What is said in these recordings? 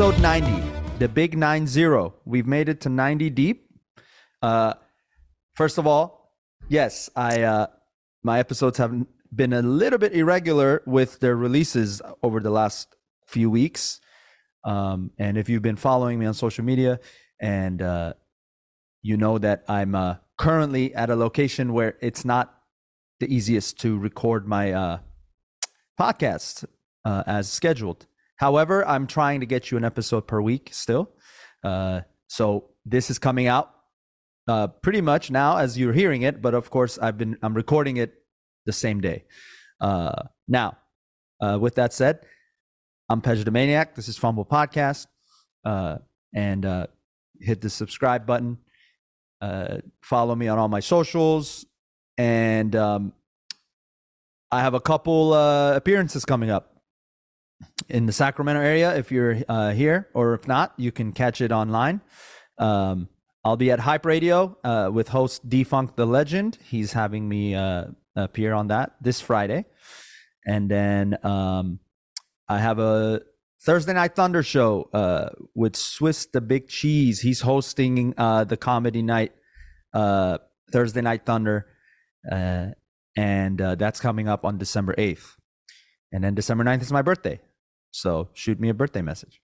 Episode 90, the big 9 0. We've made it to 90 deep. Uh, first of all, yes, I uh, my episodes have been a little bit irregular with their releases over the last few weeks. Um, and if you've been following me on social media and uh, you know that I'm uh, currently at a location where it's not the easiest to record my uh, podcast uh, as scheduled. However, I'm trying to get you an episode per week still. Uh, so this is coming out uh, pretty much now as you're hearing it, but of course I've been I'm recording it the same day. Uh, now, uh, with that said, I'm the This is pHumble Podcast, uh, and uh, hit the subscribe button. Follow me on all my socials, and um, I have a couple appearances coming up in the Sacramento area. If you're uh, here, or if not, you can catch it online. Um, I'll be at Hype Radio uh, with host Defunct the Legend. He's having me uh, appear on that this Friday, and then um, I have a Thursday Night Thunder show uh, with Swiss the Big Cheese. He's hosting uh, the comedy night uh, Thursday Night Thunder, uh, and uh, that's coming up on December eighth. And then December 9th is my birthday, so shoot me a birthday message.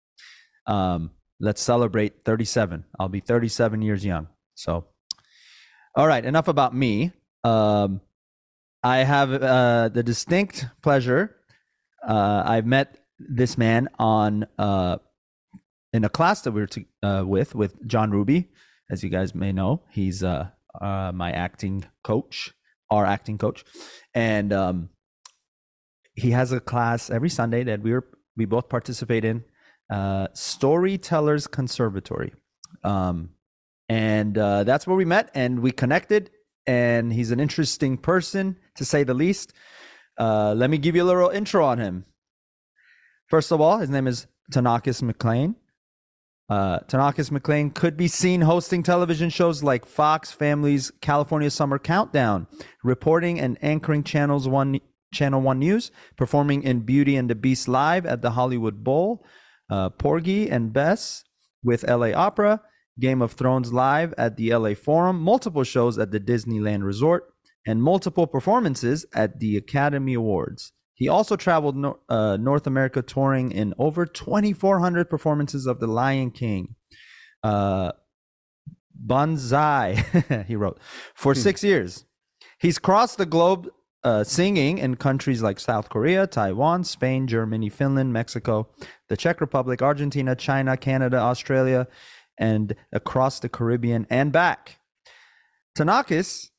Um, let's celebrate 37. I'll be 37 years young. So, all right, enough about me. Um, I have uh, the distinct pleasure. Uh, I've met this man on uh, in a class that we were to, uh, with with John Ruby, as you guys may know. He's uh, uh, my acting coach, our acting coach, and um, he has a class every Sunday that we were we both participate in, uh, Storytellers Conservatory, um, and uh, that's where we met and we connected. And he's an interesting person to say the least. Uh, let me give you a little intro on him. First of all, his name is Tonoccus McClain. Uh, Tonoccus McClain could be seen hosting television shows like Fox Family's California Summer Countdown, reporting and anchoring channels one Channel One News, performing in Beauty and the Beast live at the Hollywood Bowl, uh, Porgy and Bess with LA Opera, Game of Thrones live at the LA Forum, multiple shows at the Disneyland Resort, and multiple performances at the Academy Awards. He also traveled no, uh, North America touring in over 2,400 performances of The Lion King. Uh, Bonsai, he wrote, for six years. He's crossed the globe uh, singing in countries like South Korea, Taiwan, Spain, Germany, Finland, Mexico, the Czech Republic, Argentina, China, Canada, Australia, and across the Caribbean and back. Tonoccus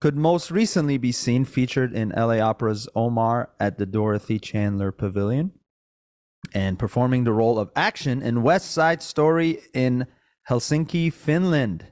could most recently be seen featured in LA Opera's Omar at the Dorothy Chandler Pavilion and performing the role of action in West Side Story in Helsinki, Finland.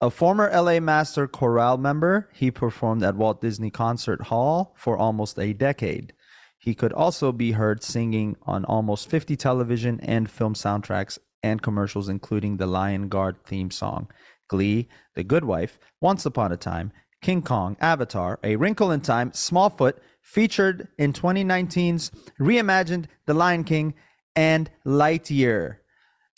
A former LA Master Chorale member, he performed at Walt Disney Concert Hall for almost a decade. He could also be heard singing on almost 50 television and film soundtracks and commercials, including the Lion Guard theme song, Glee, The Good Wife, Once Upon a Time, King Kong, Avatar, A Wrinkle in Time, Smallfoot, featured in 2019's reimagined The Lion King and Lightyear.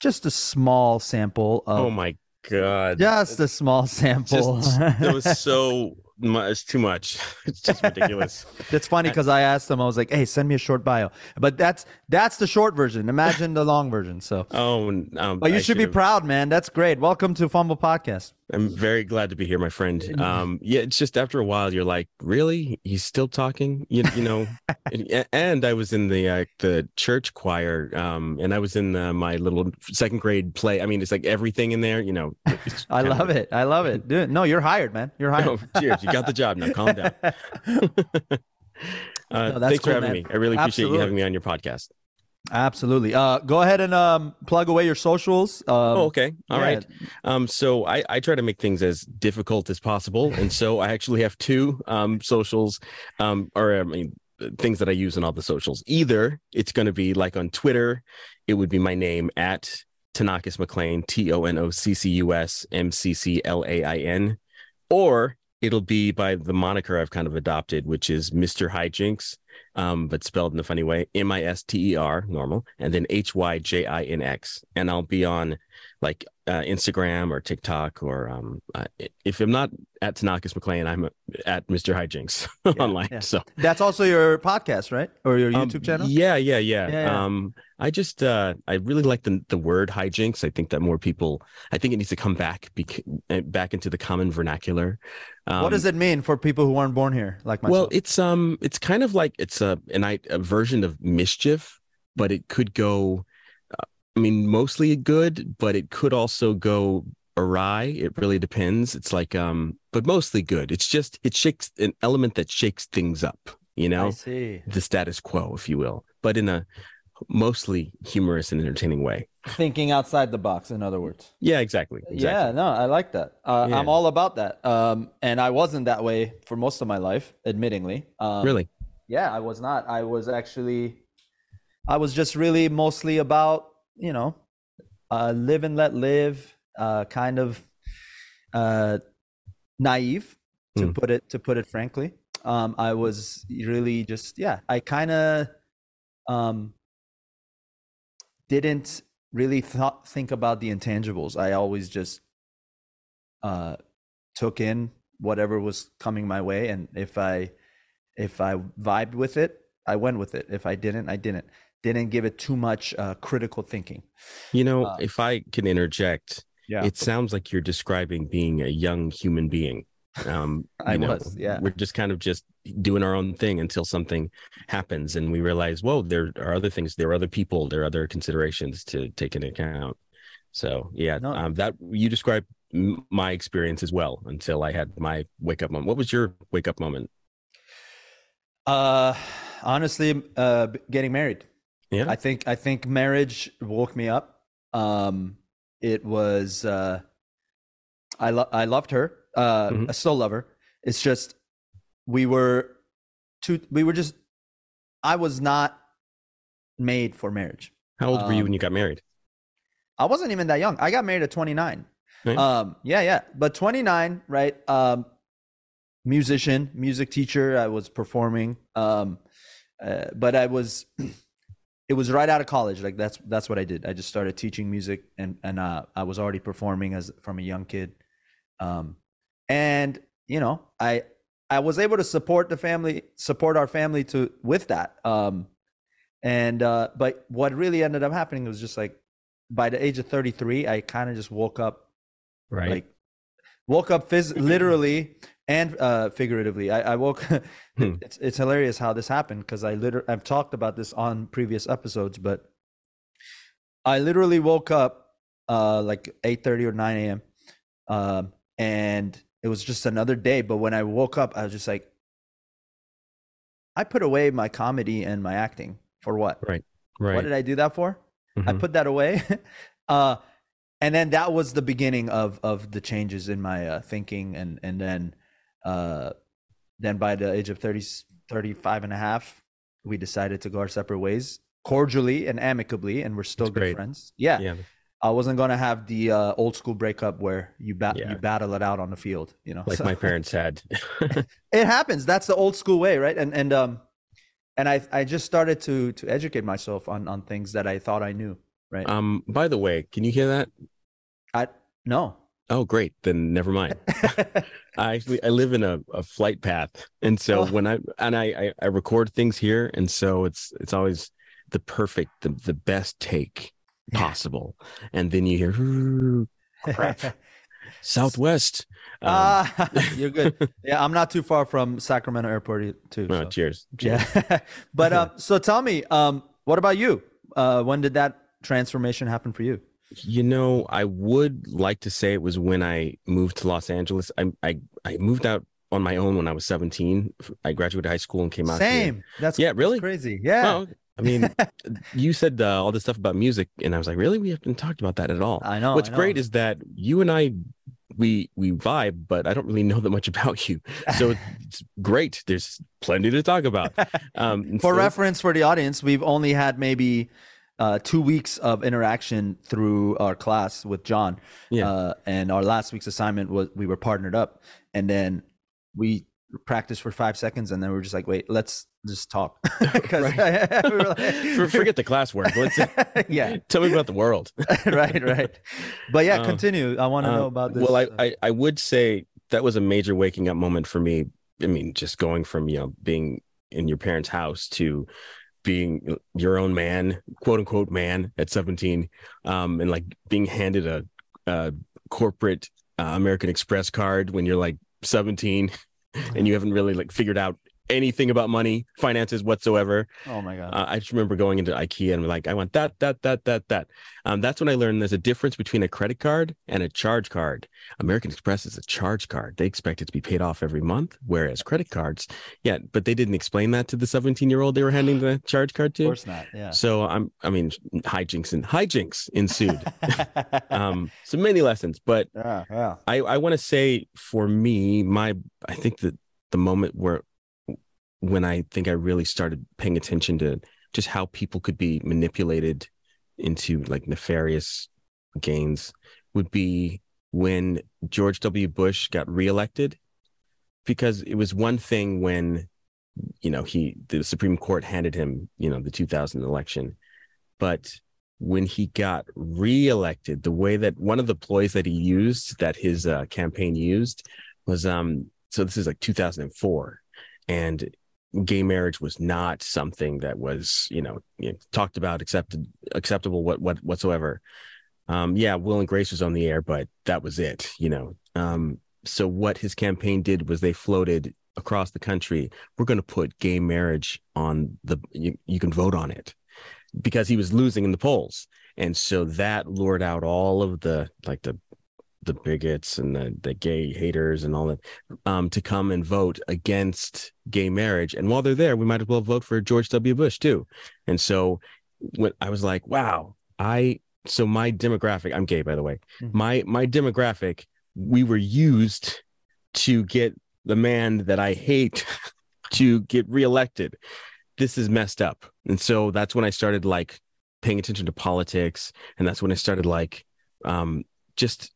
Just a small sample of Oh my god! just a small sample. Just, it was so much. Too much. It's just ridiculous. That's funny because I asked him, I was like, "Hey, send me a short bio." But that's that's the short version. Imagine the long version. So, Oh, um, but you I should be should've- proud, man. That's great. Welcome to pHumble Podcast. I'm very glad to be here, my friend. Um, yeah, it's just after a while, you're like, really? He's still talking? You, you know? and, and I was in the uh, the church choir, um, and I was in uh, my little second grade play. I mean, it's like everything in there. You know. I kind of- love it. I love it. Dude, no, you're hired, man. You're hired. Oh, cheers! You got the job now. Calm down. Uh, No, thanks cool, for having man. me. I really appreciate Absolutely. you having me on your podcast. Absolutely. Uh, go ahead and um, plug away your socials. Um, oh, okay. All yeah. right. Um, so I, I try to make things as difficult as possible, and so I actually have two um socials, um, or I mean things that I use in all the socials. Either it's going to be like on Twitter, it would be my name at Tonoccus McClain, T O N O C C U S M C C L A I N, or it'll be by the moniker I've kind of adopted, which is Mr. Hyjinx, um, but spelled in a funny way. M I S T E R, normal, and then H Y J I N X. And I'll be on like uh, Instagram or TikTok or um, uh, if I'm not at Tonoccus McClain, I'm at Mr. Hyjinx Yeah, online. yeah. So That's also your podcast, right? Or your um, YouTube channel? Yeah, yeah, yeah. Yeah. Um, I just uh, I really like the the word hijinks. I think that more people. I think it needs to come back bec- uh, back into the common vernacular. Um, what does it mean for people who aren't born here, like myself? Well, it's um, it's kind of like it's a an I a version of mischief, but it could go. I mean, mostly good, but it could also go awry. It really depends. It's like um, but mostly good. It's just it shakes an element that shakes things up. You know, I see. the status quo, if you will, but in a mostly humorous and entertaining way. Thinking outside the box, in other words. Yeah, exactly. exactly. Yeah, no, I like that. Uh, Yeah. I'm all about that. Um, and I wasn't that way for most of my life, admittingly. Um, Really? Yeah, I was not. I was actually, I was just really mostly about, you know, uh, live and let live, uh, kind of uh, naive, to Hmm. put it to put it frankly. Um, I was really just yeah. I kind of um, didn't really thought think about the intangibles. I always just uh, took in whatever was coming my way, and if I if I vibed with it, I went with it. If I didn't, I didn't. Didn't give it too much uh, critical thinking. You know, Uh, if I can interject, Yeah, it sounds like you're describing being a young human being. Um, I you know, was, yeah. We're just kind of just doing our own thing until something happens, and we realize, whoa, there are other things, there are other people, there are other considerations to take into account. So, yeah, No. um, that you described my experience as well until I had my wake up moment. What was your wake up moment? Uh, honestly, uh, getting married. Yeah. I think I think marriage woke me up. Um, it was uh, I lo- I loved her. Uh, Mhm. I still love her. It's just we were two. We were just. I was not made for marriage. How old were you Um, when you got married? I wasn't even that young. I got married at 29. Right. Um, yeah, yeah. But 29, right? Um, musician, music teacher. I was performing. Um, uh, but I was, it was right out of college. Like that's that's what I did. I just started teaching music, and and uh, I was already performing as from a young kid. Um, and you know, I I was able to support the family, support our family to with that. Um, and uh, but what really ended up happening was just like by the age of 33, I kind of just woke up Right. like woke up phys- literally and uh figuratively i, I woke Hmm. it's, it's hilarious how this happened because i literally i've talked about this on previous episodes but i literally woke up uh like 8 or 9 a.m um and it was just another day but when i woke up i was just like i put away my comedy and my acting for what right. Right. What did i do that for I Mhm. put that away. uh, and then that was the beginning of of the changes in my uh, thinking and and then uh, then by the age of 30, 35 and a half, we decided to go our separate ways cordially and amicably and we're still That's good great. friends. Yeah. yeah. I wasn't going to have the uh, old school breakup where you bat Yeah. you battle it out on the field, you know. Like So- my parents had. it happens that's the old school way right and and um and i i just started to to educate myself on on things that i thought i knew right um, by the way, can you hear that? i no Oh, great. Then never mind. I actually I live in a, a flight path, and so Oh. when I and I, I I record things here, and so it's it's always the perfect the the best take possible, and then you hear crap Southwest. Um, ah you're good yeah i'm not too far from sacramento airport too oh, so. cheers. cheers. yeah but um so tell me um what about you uh when did that transformation happen for you You know, I would like to say it was when I moved to Los Angeles. I I I moved out on my own when I was 17. I graduated high school and came out here. same that's Yeah, that's really? crazy yeah I mean, you said uh, all this stuff about music, and I was like, really? We haven't talked about that at all. i know What's I know. great is that you and I, we we vibe, but I don't really know that much about you. So it's great. There's plenty to talk about. Um, for so- reference for the audience we've only had maybe uh, two weeks of interaction through our class with john Yeah. uh, and our last week's assignment was we were partnered up and then we practiced for five seconds and then we are just like, wait, let's just talk. Because like, forget the classwork. Let's yeah. Tell me about the world. right, right. But yeah, um, continue. I want to um, know about this. Well, I, I I would say that was a major waking up moment for me. I mean, just going from you know being in your parents' house to being your own man, quote unquote man at 17, um, and like being handed a, a corporate uh, American Express card when you're like 17 and you haven't really like figured out anything about money, finances whatsoever. Oh my god! Uh, I just remember going into IKEA and like, I want that, that, that, that, that. Um, that's when I learned there's a difference between a credit card and a charge card. American Express is a charge card; they expect it to be paid off every month, whereas credit cards, yeah, but they didn't explain that to the 17 year old they were handing the charge card to. Of course not. Yeah. So I'm, I mean, hijinks and hijinks ensued. um, so many lessons, but yeah, yeah. I, I want to say for me, my, I think that the moment where when I think I really started paying attention to just how people could be manipulated into like nefarious gains would be when George W. Bush got reelected. Because it was one thing when, you know, he, the Supreme Court handed him, you know, the 2000 election. But when he got reelected, the way that one of the ploys that he used, that his uh, campaign used, was um. So this is like 2004, and gay marriage was not something that was you know, you know talked about accepted acceptable what what whatsoever. Um yeah will and grace was on the air but that was it you know. Um so what his campaign did was they floated across the country we're going to put gay marriage on the you, you can vote on it because he was losing in the polls. And so that lured out all of the like the the bigots and the, the gay haters and all that um, to come and vote against gay marriage. And while they're there, we might as well vote for George W. Bush too. And so when I was like, wow, I so my demographic, I'm gay by the way. Mm-hmm. My my demographic, we were used to get the man that I hate to get reelected. This is messed up. And so that's when I started like paying attention to politics. And that's when I started like um just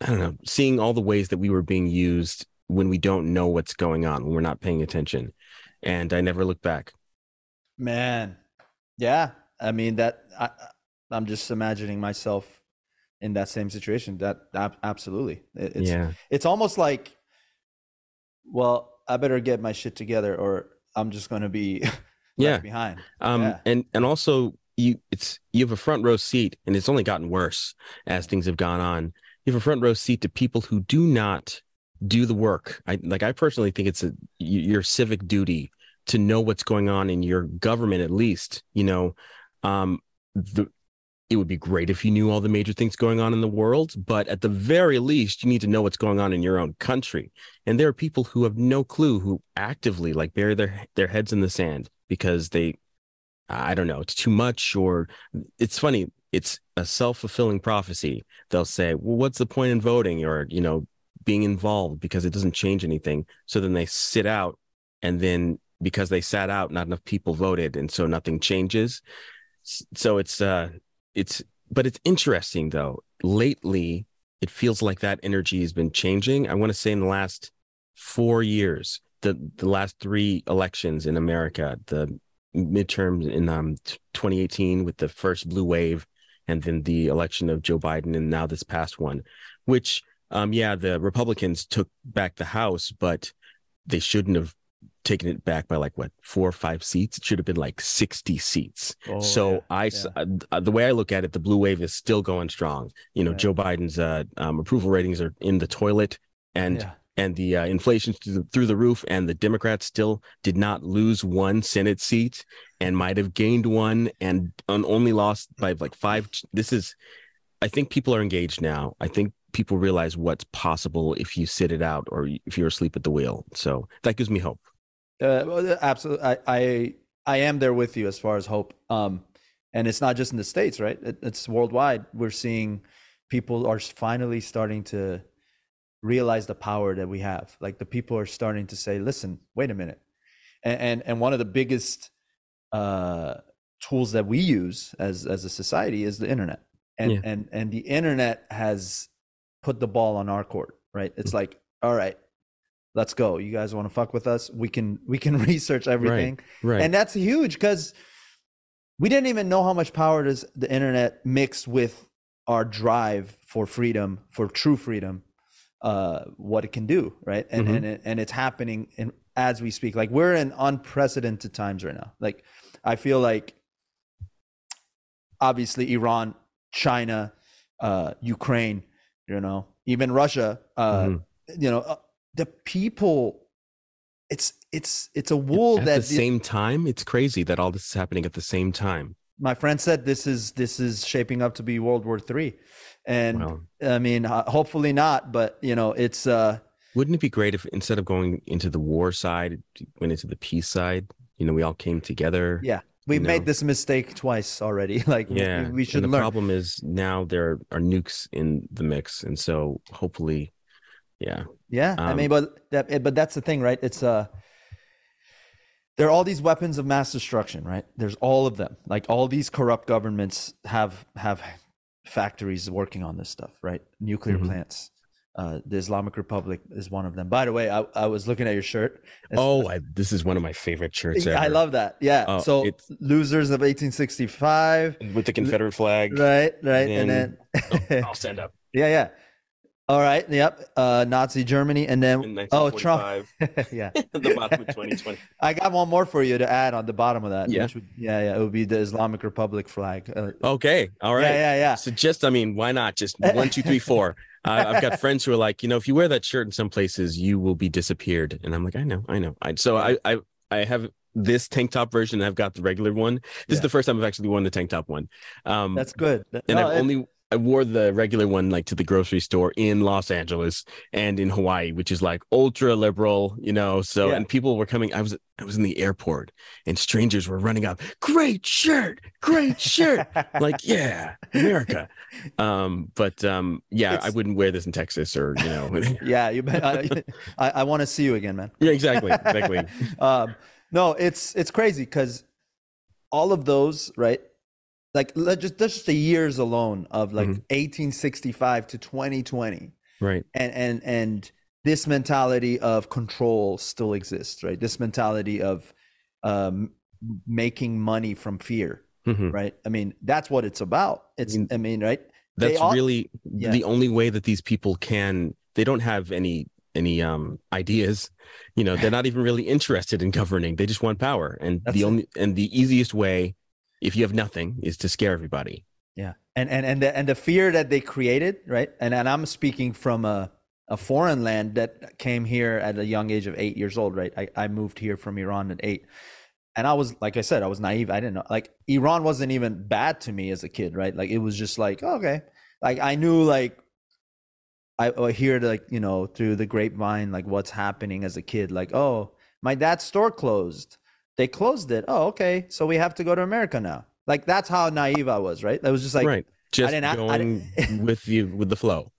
I don't know, seeing all the ways that we were being used when we don't know what's going on, when we're not paying attention. And I never looked back. Man. Yeah. I mean, that I, I'm just imagining myself in that same situation. That absolutely. It's, yeah. It's almost like, well, I better get my shit together or I'm just going to be yeah. behind. Um, yeah. and, and also you, it's, you have a front row seat and it's only gotten worse as things have gone on you have a front row seat to people who do not do the work. I like I personally think it's a your civic duty to know what's going on in your government at least, you know. Um the it would be great if you knew all the major things going on in the world, but at the very least, you need to know what's going on in your own country. And there are people who have no clue who actively like bury their their heads in the sand because they I don't know, it's too much or it's funny it's a self-fulfilling prophecy. They'll say well what's the point in voting or you know being involved because it doesn't change anything? So then they sit out and then because they sat out not enough people voted and so nothing changes. So it's uh it's but it's interesting though. Lately it feels like that energy has been changing. I want to say in the last 4 years the the last 3 elections in america the midterms in um 2018 with the first blue wave and then the election of Joe Biden, and now this past one, which, um, yeah, the Republicans took back the House, but they shouldn't have taken it back by like what four or five seats. It should have been like sixty seats. Oh, so yeah, I, yeah. Uh, the way I look at it, the blue wave is still going strong. You know, yeah. Joe Biden's uh, um, approval ratings are in the toilet, and and the uh, inflation through the, through the roof, and the Democrats still did not lose one Senate seat and might have gained one and only lost by like five. This is, I think people are engaged now. I think people realize what's possible if you sit it out or if you're asleep at the wheel. So that gives me hope. Uh, absolutely, I, I I am there with you as far as hope. Um, and it's not just in the states, right? It, it's worldwide. We're seeing people are finally starting to realize the power that we have. Like the people are starting to say, "Listen, wait a minute," and and, and one of the biggest uh, tools that we use as as a society is the internet, and yeah. and and the internet has put the ball on our court. Right? It's mm-hmm. like, all right, let's go. You guys want to fuck with us? We can we can research everything, right. and that's huge because we didn't even know how much power does the internet mix with our drive for freedom, for true freedom, uh, what it can do, right? And Mhm. and it, and it's happening in, as we speak. Like we're in unprecedented times right now. Like I feel like obviously Iran, China, uh, Ukraine, you know, even Russia, uh, Mhm. you know, uh, the people. It's it's it's a wool that at that the same time it's crazy that all this is happening at the same time my friend said this is this is shaping up to be World War Three, and Wow. I mean, hopefully not, but you know, it's uh, wouldn't it be great if instead of going into the war side went into the peace side you know we all came together yeah, we've You made this mistake twice already. Like, yeah we, should and the learn. problem is now there are nukes in the mix and so hopefully yeah Yeah, I Um, mean, but that but that's the thing, right? It's uh there are all these weapons of mass destruction, right? There's all of them. Like all these corrupt governments have have factories working on this stuff, right? Nuclear Mhm. plants. Uh, the Islamic Republic is one of them. By the way, I, I was looking at your shirt. It's- oh I, this is one of my favorite shirts I love that. Yeah. Oh, so it's- losers of 1865, with the confederate flag right? Right, and, And- then i'll stand up yeah, yeah. All right. Yep. Uh, Nazi Germany, and then oh Trump. 1945 yeah. the bottom of 2020 I got one more for you to add on the bottom of that. Yeah. which would, yeah, yeah. It would be the Islamic Republic flag. Uh, okay all right Yeah, yeah, yeah. So just, I mean, why not? Just one, two, three, four. Uh, I've got friends who are like, you know, if you wear that shirt in some places, you will be disappeared. And I'm like, I know, I know. I, so I, I, I have this tank top version. I've got the regular one. This Yeah. is the first time I've actually worn the tank top one. Um, That's good. That- and no, I've it- only I wore the regular one like to the grocery store in Los Angeles and in Hawaii, which is like ultra liberal, you know. So Yeah. and people were coming. I was I was in the airport and strangers were running up. Great shirt, great shirt. like yeah, America. Um, but um, yeah, I wouldn't wear this in Texas or you know. yeah, you. bet- I, I, I want to see you again, man. yeah, exactly, exactly. um, no, it's it's crazy because all of those, right? Like let just just the years alone of like Mhm. 1865 to 2020, Right. and and and this mentality of control still exists, right? This mentality of um, making money from fear, Mhm. right? I mean, that's what it's about. It's, I mean, right? That's all- really Yeah. the only way that these people can. They don't have any any um ideas you know they're not even really interested in governing they just want power and That's the it. only and the easiest way if you have nothing is to scare everybody Yeah, and and and the, and the fear that they created, right? And and I'm speaking from a a foreign land that came here at a young age of eight years old, right? I I moved here from Iran at eight, and I was like I said, I was naive. I didn't know like Iran wasn't even bad to me as a kid, right? Like it was just like oh, okay, like I knew like. I, I hear like you know through the grapevine like what's happening as a kid like oh my dad's store closed they closed it. Oh okay. So we have to go to america now. Like that's how naive i was right? That was just like right. Just didn't- I going didn't- with you with the flow.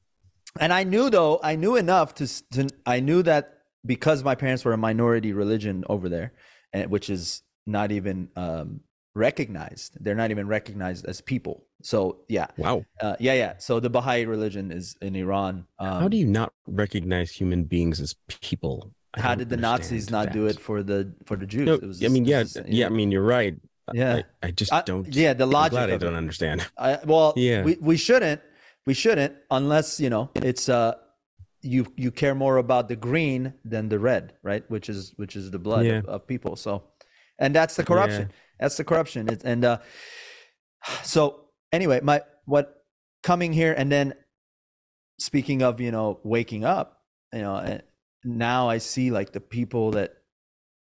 And I knew though I knew enough to, to I knew that because my parents were a minority religion over there, and which is not even um, recognized. They're not even recognized as people. So yeah, wow. Uh, yeah, yeah. So the Baha'i religion is in Iran. Um, how do you not recognize human beings as people? I how did the Nazis not do it for the for the Jews? no, It was i mean yeah was yeah i mean you're right Yeah. i, I just don't yeah, the I'm logic i don't understand I, well, Yeah. we, we shouldn't we shouldn't unless you know it's uh you you care more about the green than the red, right? Which is which is the blood Yeah. of, of people. So, and that's the corruption. That's the corruption. It, and uh, so anyway, my what coming here and then speaking of you know waking up, you know, eh, now I see like the people that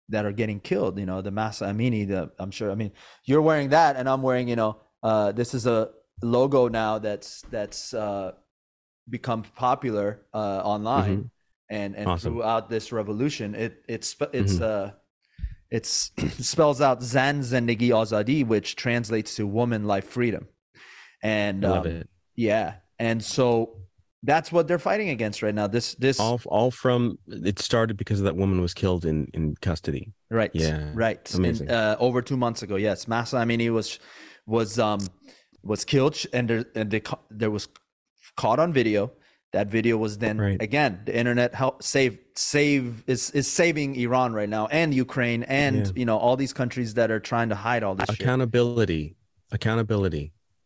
that are getting killed. You know, the Mahsa Amini. The I'm sure. I mean, you're wearing that, and I'm wearing. You know, uh, this is a logo now that's that's uh, become popular uh, online, and and Awesome. throughout this revolution, it it's it's Mhm. uh it's spells out Zan Zendegi Azadi, which translates to woman, life, freedom, and um, it. yeah, and so that's what they're fighting against right now. This this All all from it started because that woman was killed in in custody. Right. Yeah, Right. amazing. And, uh, over two months ago, yes, Mahsa Amini was was um was killed, and there and they there was caught on video That video was then Right. again the internet help save save is is saving Iran right now and Ukraine and Yeah. you know all these countries that are trying to hide all this shit. accountability accountability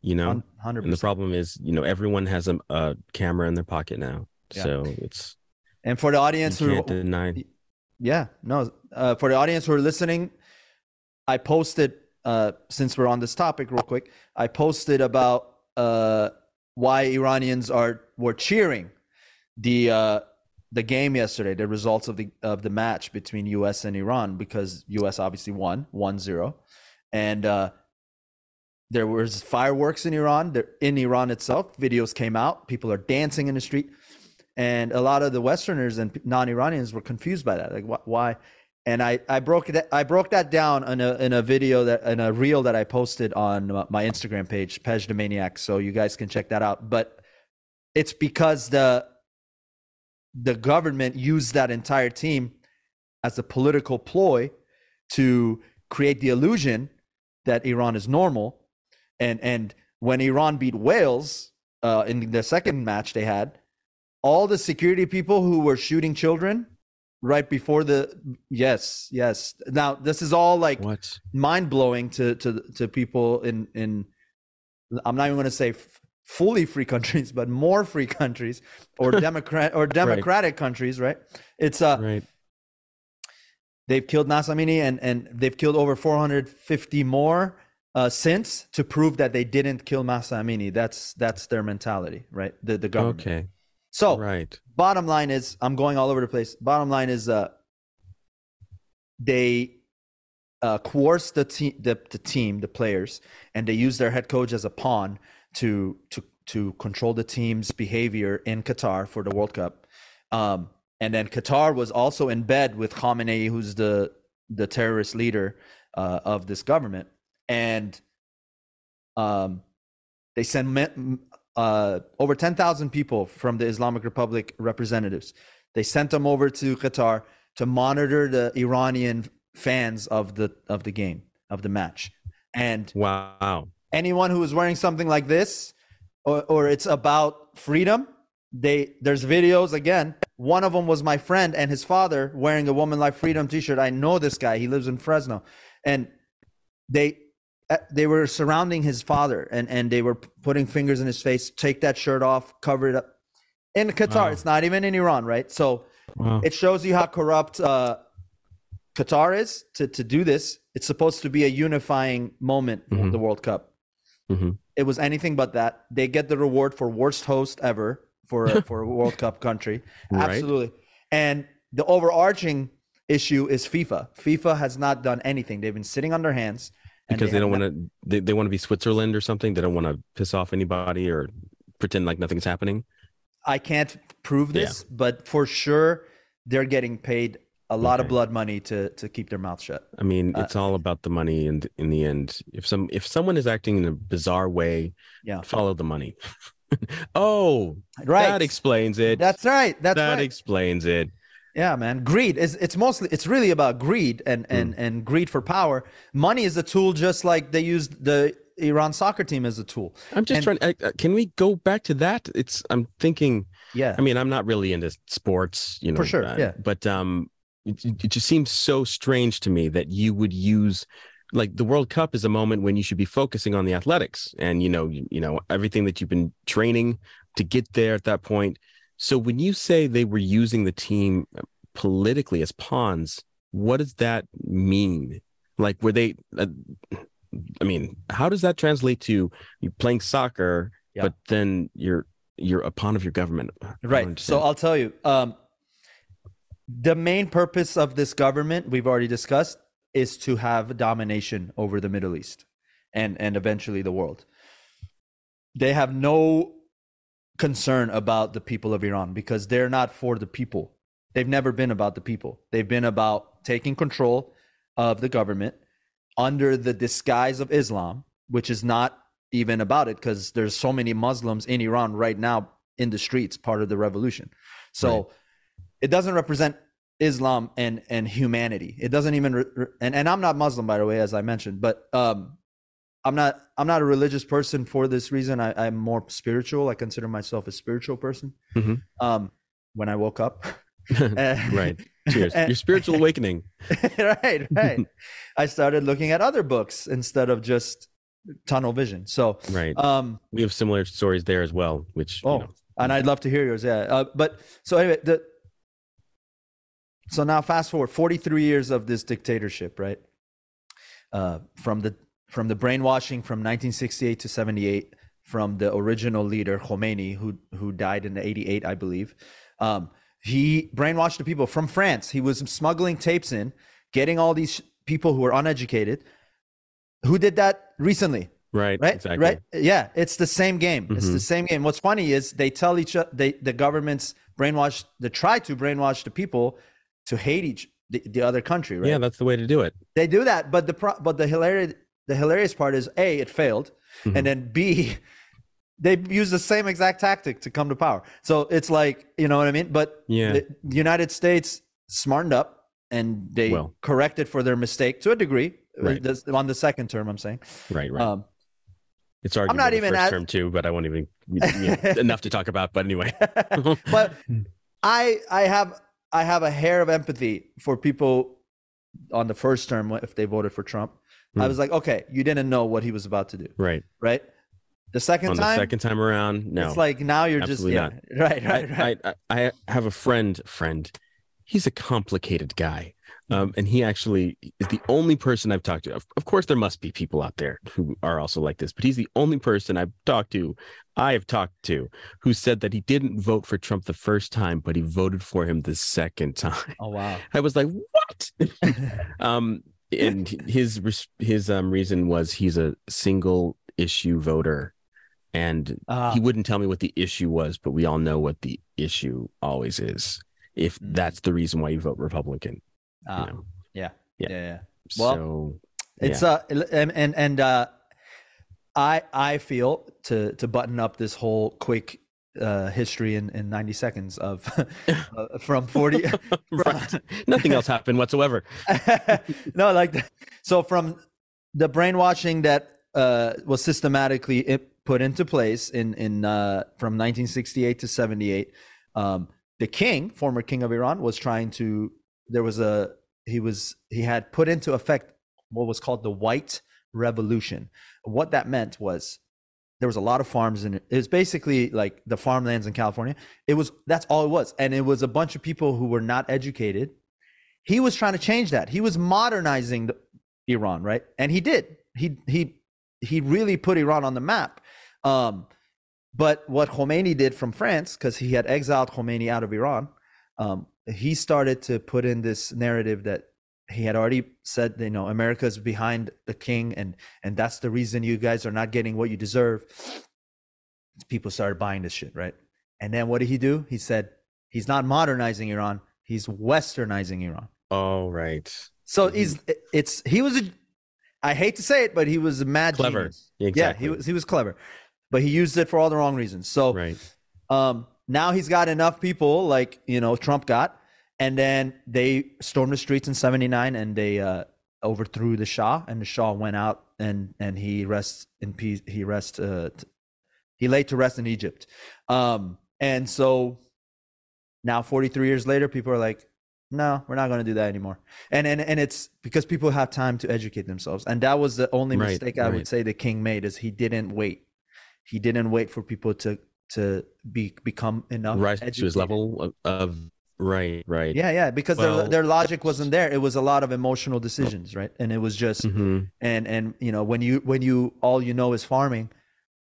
you know Hundred and the problem is you know everyone has a, a camera in their pocket now Yeah. so it's And for the audience who deny Yeah, no. Uh, for the audience who are listening, I posted uh, since we're on this topic, real quick. I posted about uh, why Iranians are were cheering the uh, the game yesterday, the results of the of the match between U.S. and Iran, because U.S. obviously won 1-0. and uh, there was fireworks in Iran. In Iran itself, videos came out. People are dancing in the street and a lot of the Westerners and non-Iranians were confused by that. Like, wh- why? And I, I broke it. I broke that down in a in a video that in a reel that I posted on my Instagram page, Pej the Maniac. So you guys can check that out. But it's because the the government used that entire team as a political ploy to create the illusion that Iran is normal, and and when Iran beat Wales uh, in the second match they had, all the security people who were shooting children right before the yes yes. Now this is all like what? mind blowing to to to people in in I'm not even going to say f- fully free countries but more free countries or democrat or democratic countries right? It's uh right. they've killed Mahsa Amini and and they've killed over 450 more uh, since to prove that they didn't kill Mahsa Amini. That's that's their mentality, right? The the government. okay So right bottom line is, I'm going all over the place. Bottom line is, uh, they uh, coerced the team, the, the team, the players, and they use their head coach as a pawn to to to control the team's behavior in Qatar for the World Cup. Um, and then Qatar was also in bed with Khamenei, who's the the terrorist leader uh, of this government, and um, they sent me- uh, over 10,000 people from the Islamic Republic representatives. They sent them over to Qatar to monitor the Iranian fans of the of the game of the match, and wow. anyone who is wearing something like this or, or it's about freedom they there's videos again one of them was my friend and his father wearing a woman like freedom t-shirt. I know this guy. He lives in fresno. And they they were surrounding his father and and they were putting fingers in his face take that shirt off cover it up in qatar Wow. it's not even in iran right so wow it shows you how corrupt uh, Qatar is to, to do this. It's supposed to be a unifying moment Mhm. the World Cup. Mhm. It was anything but that. They get the reward for worst host ever for a, for a World Cup country. Right. Absolutely. And the overarching issue is FIFA. FIFA has not done anything. They've been sitting on their hands and because they, don't want to they, they want to be switzerland or something they don't want to piss off anybody or pretend like nothing's happening I can't prove this, but for sure they're getting paid a lot of blood money to to keep their mouth shut. I mean, Uh, it's all about the money, and in the end, if some if someone is acting in a bizarre way, Yeah. follow the money. oh, Right. that explains it. That's right. That's that right. explains it. Yeah, man. Greed is it's mostly it's really about greed and Hmm. and and greed for power. Money is a tool just like they used the Iran soccer team as a tool. I'm just And- trying. Uh, can we go back to that? It's. I'm thinking. Yeah. I mean, I'm not really into sports, you know. For sure, uh, yeah. But um, it, it just seems so strange to me that you would use, like, the World Cup is a moment when you should be focusing on the athletics and you know, you, you know, everything that you've been training to get there at that point. So when you say they were using the team politically as pawns, what does that mean? Like, were they? Uh, I mean, how does that translate to you playing soccer, Yeah. but then you're you're a pawn of your government? Right. So. I'll tell you. Um, the main purpose of this government we've already discussed is to have domination over the Middle East and and eventually the world. They have no concern about the people of Iran because they're not for the people. They've never been about the people. They've been about taking control of the government under the disguise of Islam, which is not even about it because there's so many Muslims in Iran right now in the streets, part of the revolution. So Right. it doesn't represent Islam and and humanity. It doesn't even re- and and I'm not Muslim by the way, as I mentioned, but um, I'm not I'm not a religious person for this reason. I, I'm more spiritual. I consider myself a spiritual person. Mhm. Um, when I woke up, right. Cheers. And- Your spiritual awakening. right, right. I started looking at other books instead of just tunnel vision. So, Right. um, we have similar stories there as well, which Oh, you know, and I'd love to hear yours. Yeah. Uh, but so anyway, the so now fast forward 43 years of this dictatorship, right? Uh, from the from the brainwashing from 1968 to 78 from the original leader Khomeini, who who died in 88, I believe. Um, he brainwashed the people from France. He was smuggling tapes in, getting all these people who were uneducated. Who did that recently? right. right Exactly. right yeah it's the same game it's Mhm. the same game what's funny is they tell each other they the governments brainwash they try to brainwash the people to hate each the, the other country right Yeah, that's the way to do it. they do that but the pro, but the hilarious the hilarious part is a it failed Mhm. and then b they use the same exact tactic to come to power so it's like you know what i mean but Yeah. the united states smartened up and they Well. corrected for their mistake to a degree Right. On the second term i'm saying Right. Right. um it's arguable not the even first at- term too, but I won't even you know, enough to talk about. But anyway. but I I have I have a hair of empathy for people on the first term if they voted for Trump. I Hmm. was like, okay, you didn't know what he was about to do, right. right? The second On the time, second time around, no. it's like now you're just yeah, right, right, right. I, I, I have a friend, friend. He's a complicated guy. Um, and he actually is the only person I've talked to. Of, of course, there must be people out there who are also like this, but he's the only person I've talked to, I have talked to, who said that he didn't vote for Trump the first time, but he voted for him the second time. oh wow. I was like, what? um, and his his um reason was he's a single issue voter, and Ah, he wouldn't tell me what the issue was, but we all know what the issue always is. If Mm. that's the reason why you vote Republican, ah, you know. yeah, yeah. yeah, yeah. Well, so It's uh and and and uh, I I feel to to button up this whole quick uh history in in 90 seconds of uh, from 40 right. nothing else happened whatsoever. no, like so from the brainwashing that uh, was systematically put into place in in uh, from 1968 to 78. Um, the king, former king of Iran, was trying to. There was a he was he had put into effect what was called the White Revolution. What that meant was there was a lot of farms in it. It was basically like the farmlands in California. It was that's all it was, and it was a bunch of people who were not educated he was trying to change that. He was modernizing the, Iran, right? And he did. He he he really put Iran on the map. Um, but what Khomeini did from France, because he had exiled Khomeini out of Iran, um, he started to put in this narrative that he had already said, you know, America's behind the king, and and that's the reason you guys are not getting what you deserve. People started buying this shit, right? And then what did he do? He said he's not modernizing Iran, he's westernizing Iran. Oh, right. So Mhm. he's it's he was a I hate to say it, but he was a mad Clever. genius. Exactly. Yeah, he was he was clever, but he used it for all the wrong reasons. So right. um, now he's got enough people like you know Trump got, and then they stormed the streets in '79 and they uh, overthrew the Shah, and the Shah went out and and he rests in peace. He rests. Uh, t- he laid to rest in Egypt, um, and so now 43 years later, people are like, no, we're not going to do that anymore. And and and it's because people have time to educate themselves, and that was the only Right, mistake I right. would say the king made is he didn't wait. He didn't wait for people to to be become enough Rise to his level of, of right, right. Yeah, yeah, because their Well, their logic wasn't there. It was a lot of emotional decisions, right? And it was just Mhm. and and you know when you when you all you know is farming,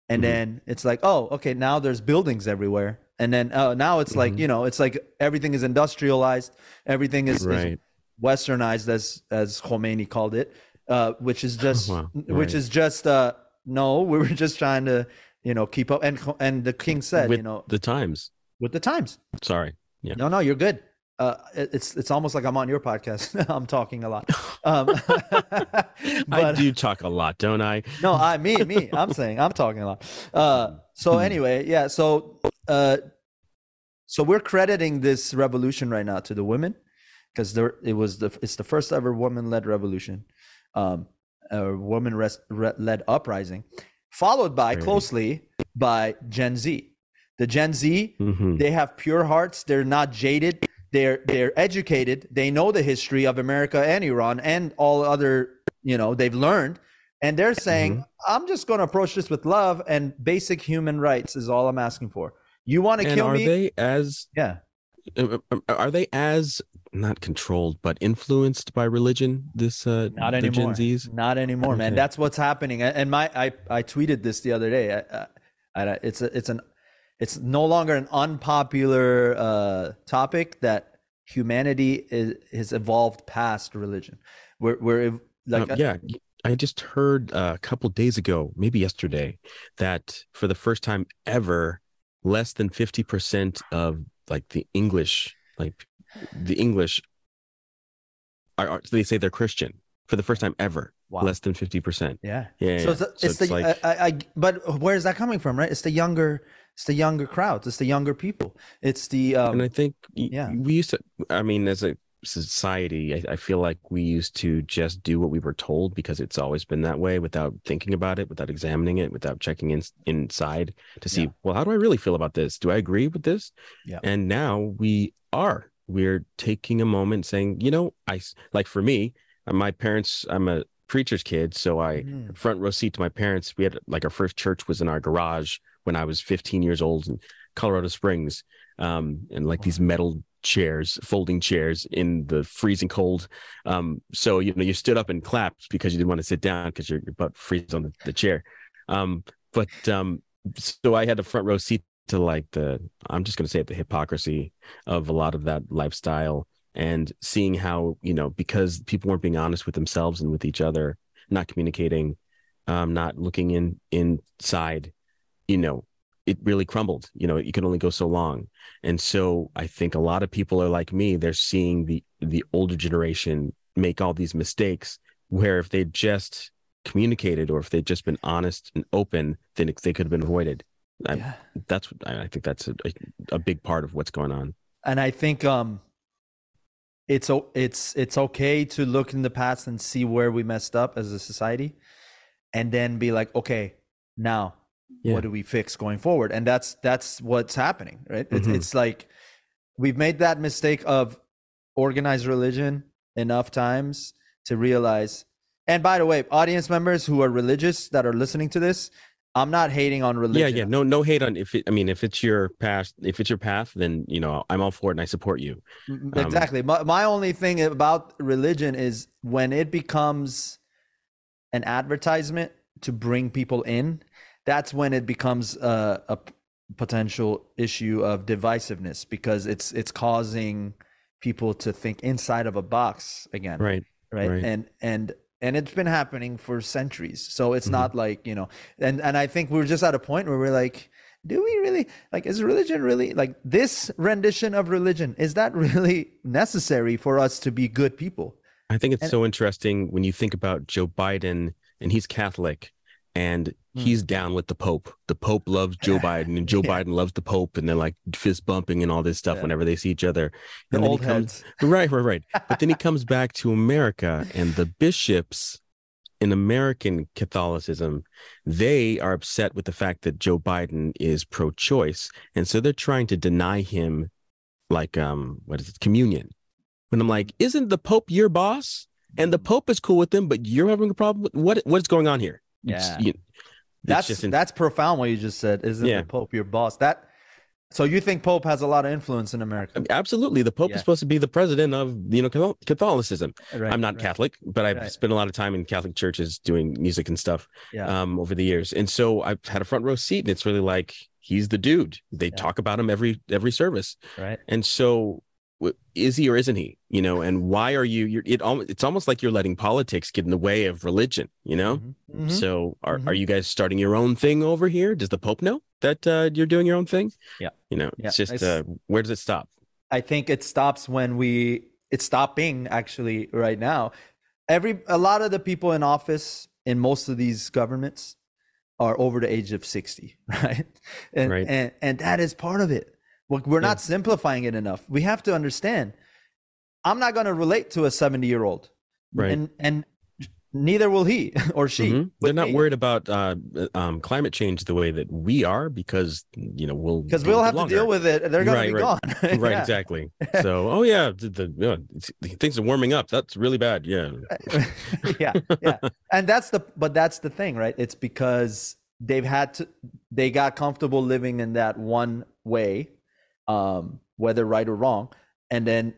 and Mhm. then it's like oh okay now there's buildings everywhere, and then oh now it's like Mhm. you know it's like everything is industrialized, everything is, is westernized as as Khomeini called it, uh, which is just Wow, which right. is just uh, no, we were just trying to you know keep up, and and the king said With you know the times. with the times. Sorry. Yeah. No, no, you're good. Uh, it's it's almost like I'm on your podcast. I'm talking a lot. Um, I do talk a lot, don't I? no, I me me. I'm saying I'm talking a lot. Uh, so Hmm. anyway, yeah. So uh, so we're crediting this revolution right now to the women because there it was the it's the first ever woman led revolution. Um, a woman led uprising, followed by closely by Gen Z. The Gen Z, Mhm. they have pure hearts. They're not jaded. They're they're educated. They know the history of America and Iran and all other. You know, they've learned, and they're saying, Mm-hmm. "I'm just going to approach this with love and basic human rights is all I'm asking for. You want to kill are me? they as yeah, uh, uh, are they as not controlled but influenced by religion? This uh, not the anymore. Gen Zs. Not anymore, man. That's what's happening. And- my I I tweeted this the other day. I, I, I, it's a, it's an it's no longer an unpopular uh, topic that humanity is, has evolved past religion. We're we're like Uh, yeah, I just heard uh, a couple days ago, maybe yesterday, that for the first time ever, less than fifty percent of like the English, like the English, are, are they say they're Christian for the first time ever. wow. Less than fifty percent. yeah. Yeah, So yeah. it's, the, it's, the like I, I, but where is that coming from? Right? It's the younger it's the younger crowds. It's the younger people. It's the um, and I think yeah. we used to. I mean, as a society, I, I feel like we used to just do what we were told because it's always been that way, without thinking about it, without examining it, without checking in, inside to see, Yeah. well, how do I really feel about this? Do I agree with this? Yeah. And now we are. We're taking a moment, saying, you know, I like for me, uh, my parents. I'm a preacher's kid, so I Mhm. front row seat to my parents. We had like our first church was in our garage when I was 15 years old in Colorado Springs, um, and like these metal chairs, folding chairs in the freezing cold. Um, so you know you stood up and clapped because you didn't want to sit down because your, your butt freezes on the, the chair. Um, but um, so I had a front row seat to like the I'm just going to say it the hypocrisy of a lot of that lifestyle and seeing how you know because people weren't being honest with themselves and with each other not communicating um not looking in inside you know it really crumbled you know you can only go so long. And so i think a lot of people are like me they're seeing the the older generation make all these mistakes where if they just communicated or if they'd just been honest and open then they could have been avoided. I- yeah. that's what i think that's a, a, a big part of what's going on. And I think um, it's o- it's it's okay to look in the past and see where we messed up as a society, and then be like, okay, now Yeah. what do we fix going forward? And that's that's what's happening, right? It's Mhm. it's like we've made that mistake of organized religion enough times to realize. And by the way, audience members who are religious that are listening to this, I'm not hating on religion. Yeah, yeah. No, no hate on if it. I mean, if it's your path, if it's your path, then you know I'm all for it and I support you. Um, Exactly. my, my only thing about religion is when it becomes an advertisement to bring people in, that's when it becomes a potential issue of divisiveness because it's it's causing people to think inside of a box again Right. right? Right. and and and it's been happening for centuries so it's Mhm. not like you know and and i think we're just at a point where we're like do we really like is religion really like this rendition of religion is that really necessary for us to be good people I think it's And- so interesting when you think about Joe Biden and he's Catholic and. He's down with the Pope. The Pope loves Joe Biden and Joe Yeah. Biden loves the Pope and they're like fist bumping and all this stuff Yeah. whenever they see each other. the And then he old comes- heads Right, right, right. But then he comes back to America and the bishops in American Catholicism, they are upset with the fact that Joe Biden is pro-choice. And so they're trying to deny him like um what is it, communion. When I'm like, isn't the Pope your boss? And the Pope is cool with them, but you're having a problem with what what's going on here? Yeah. you- that's that's profound what you just said isn't Yeah. the pope your boss that so you think pope has a lot of influence in america absolutely the Pope Yeah. is supposed to be the president of you know Catholicism. right, I'm not right. Catholic, but I've Right. spent a lot of time in Catholic churches doing music and stuff yeah um, over the years. And so I've had a front row seat, and it's really like he's the dude. They Yeah. talk about him every every service. right And so, is he or isn't he? You know, and why are you? You're it. It's almost like you're letting politics get in the way of religion. You know. Mhm. Mhm. So are Mhm. are you guys starting your own thing over here? Does the Pope know that uh, you're doing your own thing? Yeah. You know, Yeah. it's just It's- uh, where does it stop? I think it stops when we it's stopping actually right now. Every a lot of the people in office in most of these governments are over the age of 60, right? And Right. and and that is part of it. Well, we're not simplifying it enough. We have to understand I'm not going to relate to a 70 year old. Right. And and neither will he or she. Mhm. They're not me. worried about uh, um, climate change the way that we are because you know we'll because we'll have to deal with it. They're going Right, to be right. gone. right Yeah. exactly so oh yeah the, the, you know, things are warming up that's really bad yeah yeah, yeah. And that's the but that's the thing, right? It's because they've had to they got comfortable living in that one way, um, whether right or wrong, and then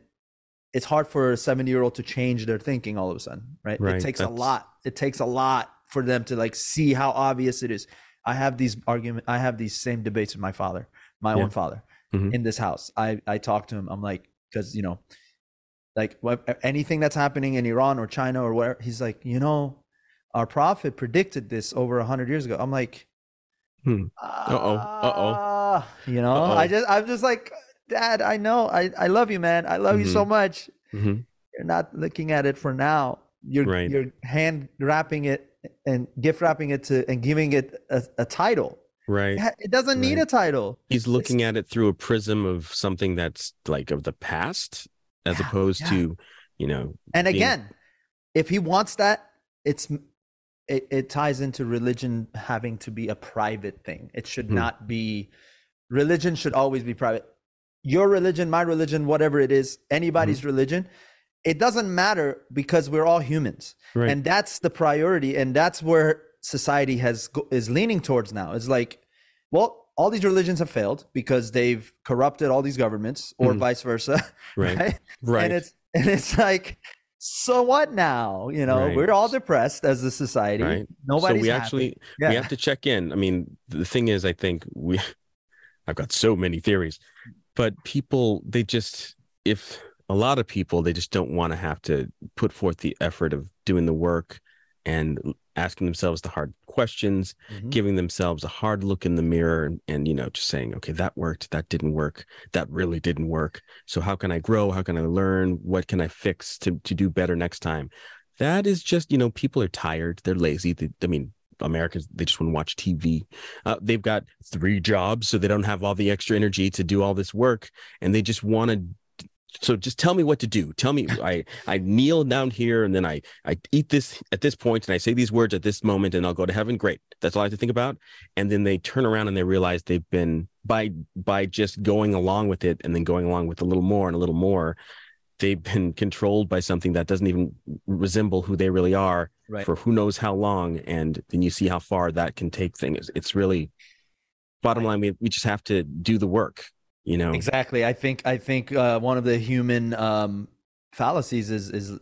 it's hard for a 70 year old to change their thinking all of a sudden, right? Right, It takes a lot. It takes a lot for them to like see how obvious it is. I have these argument I have these same debates with my father, my Yeah. own father Mhm. in this house. I I talk to him. I'm like, because you know, like anything that's happening in Iran or China or where he's like, you know, our prophet predicted this over a hundred years ago. I'm like, Hmm. Uh-oh. Uh-oh. "Ah," You know, Uh-oh. I just I'm just like, Dad, I know, I I love you, man. I love you so much. Mhm. You're not looking at it for now. You're Right. you're hand wrapping it and gift wrapping it to and giving it a, a title. right It doesn't need a title. he's looking at it through a prism of something that's like of the past as Yeah, opposed yeah. to you know And being- again, if he wants that, it's it, it ties into religion having to be a private thing. It should Hmm. not be religion should always be private. Your religion, my religion, whatever it is, anybody's Mm-hmm. religion, it doesn't matter because we're all humans. right And that's the priority and that's where society has is leaning towards now. It's like well, all these religions have failed because they've corrupted all these governments or Mhm. vice versa, right right? right and it's and it's like so what now you know Right. we're all depressed as a society Right. nobody's so we happy. actually yeah. we have to check in i mean the thing is i think we i've got so many theories but people they just if a lot of people they just don't want to have to put forth the effort of doing the work and asking themselves the hard questions Mhm. giving themselves a hard look in the mirror and, and you know just saying okay that worked that didn't work that really didn't work. So how can i grow? How can i learn? What can i fix to to do better next time? That is just you know people are tired they're lazy they, i mean americans they just want to watch tv uh, they've got three jobs so they don't have all the extra energy to do all this work and they just want to so just tell me what to do. Tell me i i kneel down here and then i i eat this at this point and i say these words at this moment and i'll go to heaven. Great. That's all i have to think about. And then they turn around and they realize they've been by by just going along with it and then going along with a little more and a little more they've been controlled by something that doesn't even resemble who they really are right. for who knows how long. And then you see how far that can take things. It's really bottom line we, we just have to do the work you know? Exactly. I think i think uh, one of the human um fallacies is is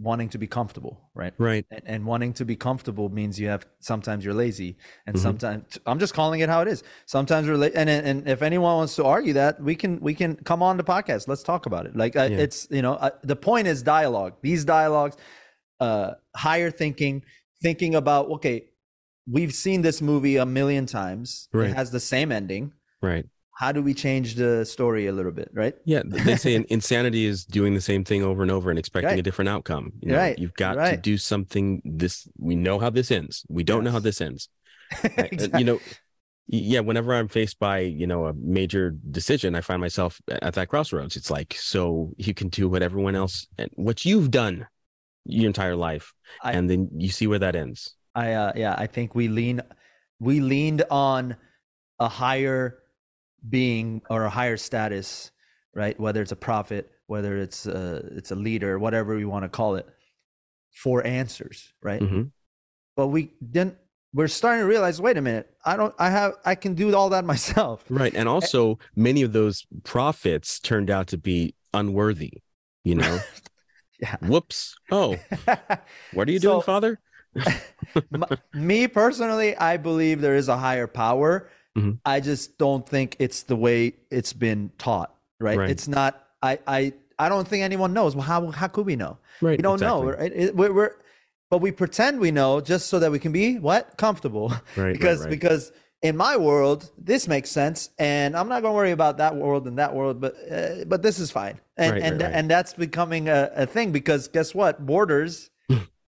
wanting to be comfortable right? Right. And, and wanting to be comfortable means you have sometimes you're lazy and Mhm. sometimes i'm just calling it how it is. Sometimes we're la- and and if anyone wants to argue that we can we can come on the podcast. Let's talk about it. Like uh, Yeah. it's you know uh, the point is dialogue. These dialogues uh higher thinking thinking about okay we've seen this movie a million times. Right. it has the same ending. Right how do we change the story a little bit right Yeah, they say insanity is doing the same thing over and over and expecting Right. a different outcome. You know, Right, You've got to do something. This we know how this ends. We don't know how this ends. Uh, Exactly. You know, yeah. Whenever I'm faced by you know a major decision, I find myself at that crossroads. It's like so you can do what everyone else and what you've done your entire life, I- and then you see where that ends. I uh, yeah, I think we lean we leaned on a higher being or a higher status, right? Whether it's a prophet, whether it's a, it's a leader, whatever we want to call it, for answers, right? hmm But we didn't. We're starting to realize. Wait a minute. I don't. I have. I can do all that myself. Right, and also many of those prophets turned out to be unworthy. You know, Yeah. whoops. Oh, what are you doing, Father? Me personally, I believe there is a higher power. Mhm. I just don't think it's the way it's been taught. Right? Right. It's not. I. I. I don't think anyone knows. Well, how how could we know? Right, We don't know. Right? It- we're, we're but we pretend we know just so that we can be what comfortable. Right, because right, because in my world this makes sense, and I'm not going to worry about that world and that world. But uh, but this is fine, and and and that's becoming a, a thing because guess what? Borders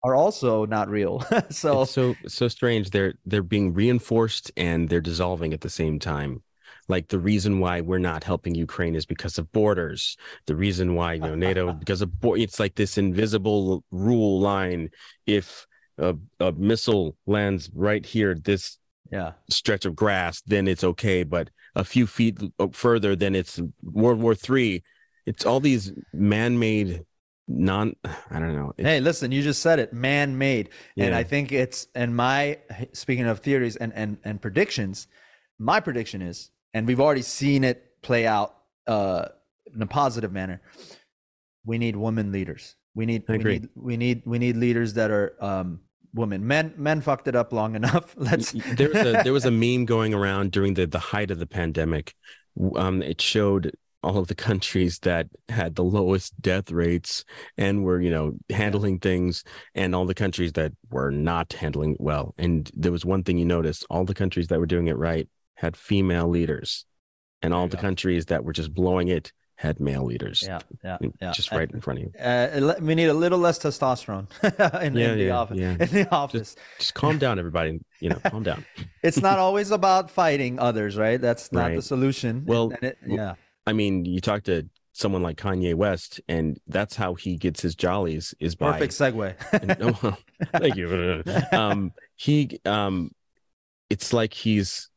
are also not real. so it's so so strange. They're they're being reinforced and they're dissolving at the same time. like the reason why we're not helping Ukraine is because of borders. The reason why you know NATO because of bo- it's like this invisible rule line. If a, a missile lands right here, this Yeah. stretch of grass, then it's okay. But a few feet further, then it's World War Three. It's all these man-made, non. I don't know. It- Hey, listen, you just said it, man-made. And I think it's and my speaking of theories and and and predictions, my prediction is, and we've already seen it play out uh in a positive manner. We need women leaders. We need we need we need we need leaders that are um women. Men men fucked it up long enough. Let's there was a there was a meme going around during the the height of the pandemic. Um, it showed all of the countries that had the lowest death rates and were you know handling things, and all the countries that were not handling it well. And there was one thing you noticed: all the countries that were doing it right had female leaders, and all the countries that were just blowing it had male leaders. yeah, yeah, yeah. just right in front of you. Uh, we need a little less testosterone in, Yeah, in the office. In the office. Just calm down, everybody. You know, calm down. it's not always about fighting others, right? That's not the solution. Well, And it- w- yeah, I mean, you talk to someone like Kanye West, and that's how he gets his jollies is by. perfect segue. and- oh, well, thank you. Um, he, um, it's like he's,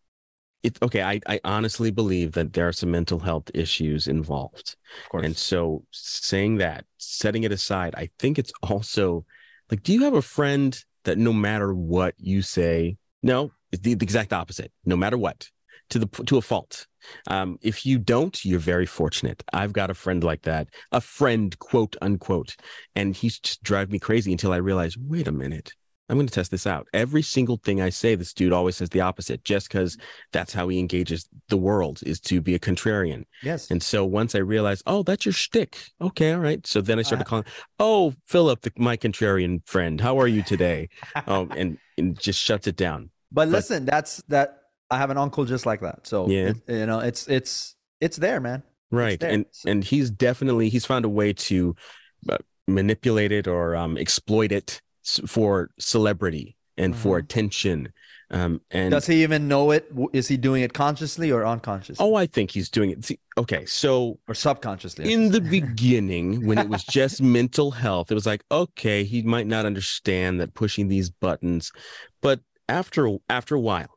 it. Okay, I, I honestly believe that there are some mental health issues involved, of course. and so saying that, setting it aside, I think it's also like, do you have a friend that no matter what you say, no, it's the, the exact opposite. No matter what, to the to a fault. Um, if you don't, you're very fortunate. I've got a friend like that, a friend, quote unquote, and he's just drive me crazy until I realize, wait a minute, I'm going to test this out. Every single thing I say, this dude always says the opposite, just because that's how he engages the world is to be a contrarian. yes. And so once I realized, oh, that's your shtick. Okay, all right. So then I started Uh, calling, oh, Philip, the, my contrarian friend, how are you today? oh, and and just shuts it down. but listen, that's that. I have an uncle just like that. So Yeah. it- you know, it's it's it's there, man. right there. and So- and he's definitely he's found a way to uh, manipulate it or um, exploit it for celebrity and for Mhm. attention um and Does he even know it? Is he doing it consciously or unconsciously? oh i think he's doing it See, okay so or subconsciously? In the beginning when it was just mental health it was like okay he might not understand that pushing these buttons but after after a while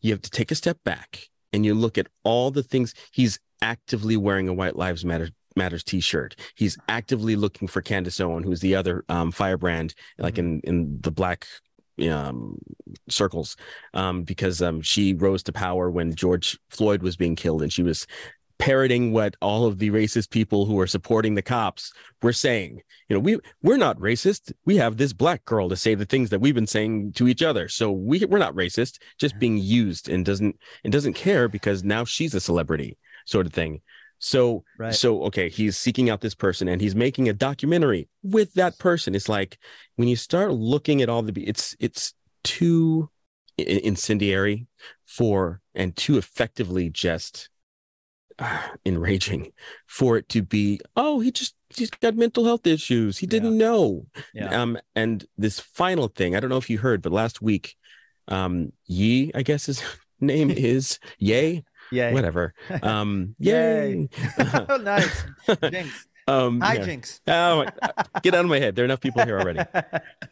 you have to take a step back and you look at all the things. He's actively wearing a white lives matter matters t-shirt. He's actively looking for candace owen who's the other um, firebrand like in in the black um circles um because um she rose to power when george floyd was being killed and she was parroting what all of the racist people who are supporting the cops were saying. You know, we we're not racist. We have this black girl to say the things that we've been saying to each other. So we we're not racist, just being used and doesn't and doesn't care because now she's a celebrity sort of thing. So right. so okay, he's seeking out this person and he's making a documentary with that person. It's like when you start looking at all the it's it's too incendiary for and too effectively just uh, enraging for it to be oh he just he's got mental health issues he didn't know yeah. um and this final thing i don't know if you heard but last week um yi i guess his name is yay yeah. whatever um Yay. yay nice. Jinx. um Hi, yeah. Jinx. Oh, get out of my head. There are enough people here already.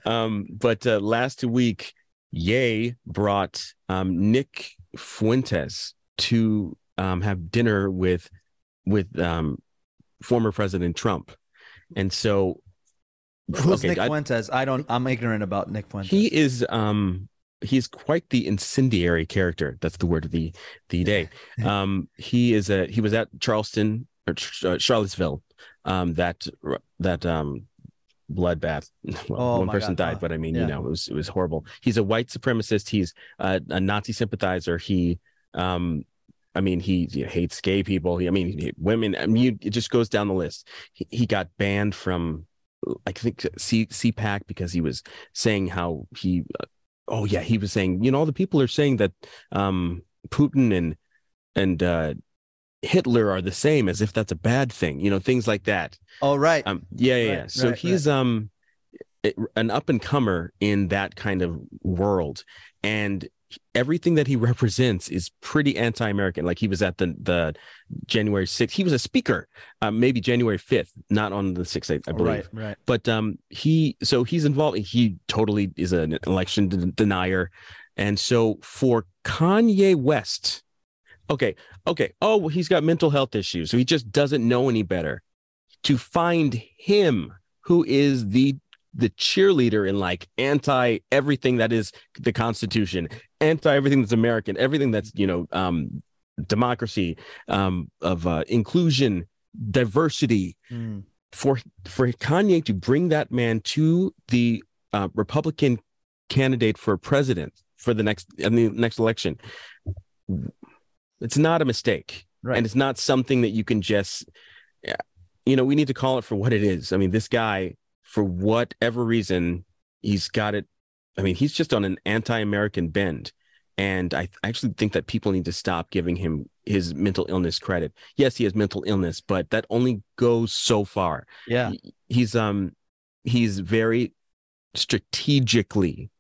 Um, but uh, last week, Ye brought um, Nick Fuentes to um, have dinner with with um, former President Trump, and so Who's okay, Nick I- Fuentes? I don't. I'm ignorant about Nick Fuentes. he is um, he's quite the incendiary character. That's the word of the the day. Um, he is a he was at Charleston or uh, Charlottesville. Um, that that um bloodbath. Well, Oh one person God. died, but I mean, yeah. you know, it was it was horrible. He's a white supremacist. He's a, a Nazi sympathizer. He, um, I mean, he, he hates gay people. He, I mean, he, women. I mean, you, it just goes down the list. He, he got banned from, I think, C CPAC because he was saying how he. Uh, oh yeah, he was saying, you know, all the people are saying that um, Putin and and uh, Hitler are the same, as if that's a bad thing. You know, things like that. All right. Um, yeah, yeah, Right, yeah. So right, he's um an up and comer in that kind of world, and everything that he represents is pretty anti-American. Like he was at the the January 6th. He was a speaker, uh, maybe January 5th, not on the 6th, I, I believe. Right, right. But um, he so he's involved. He totally is an election de- denier, and so for Kanye West, okay, okay. Oh, well, he's got mental health issues, so he just doesn't know any better. To find him, who is the the cheerleader in like anti everything that is the Constitution, anti everything that's American, everything that's you know um, democracy, um, of uh, inclusion, diversity. Mm. For for Kanye to bring that man to the uh, Republican candidate for president for the next I mean next election, it's not a mistake, Right. and it's not something that you can just. yeah, You know, we need to call it for what it is. I mean, this guy, for whatever reason, he's got it. I mean, he's just on an anti-American bend, and I actually think that people need to stop giving him his mental illness credit. Yes, he has mental illness, but that only goes so far. Yeah. He- He's um he's very strategically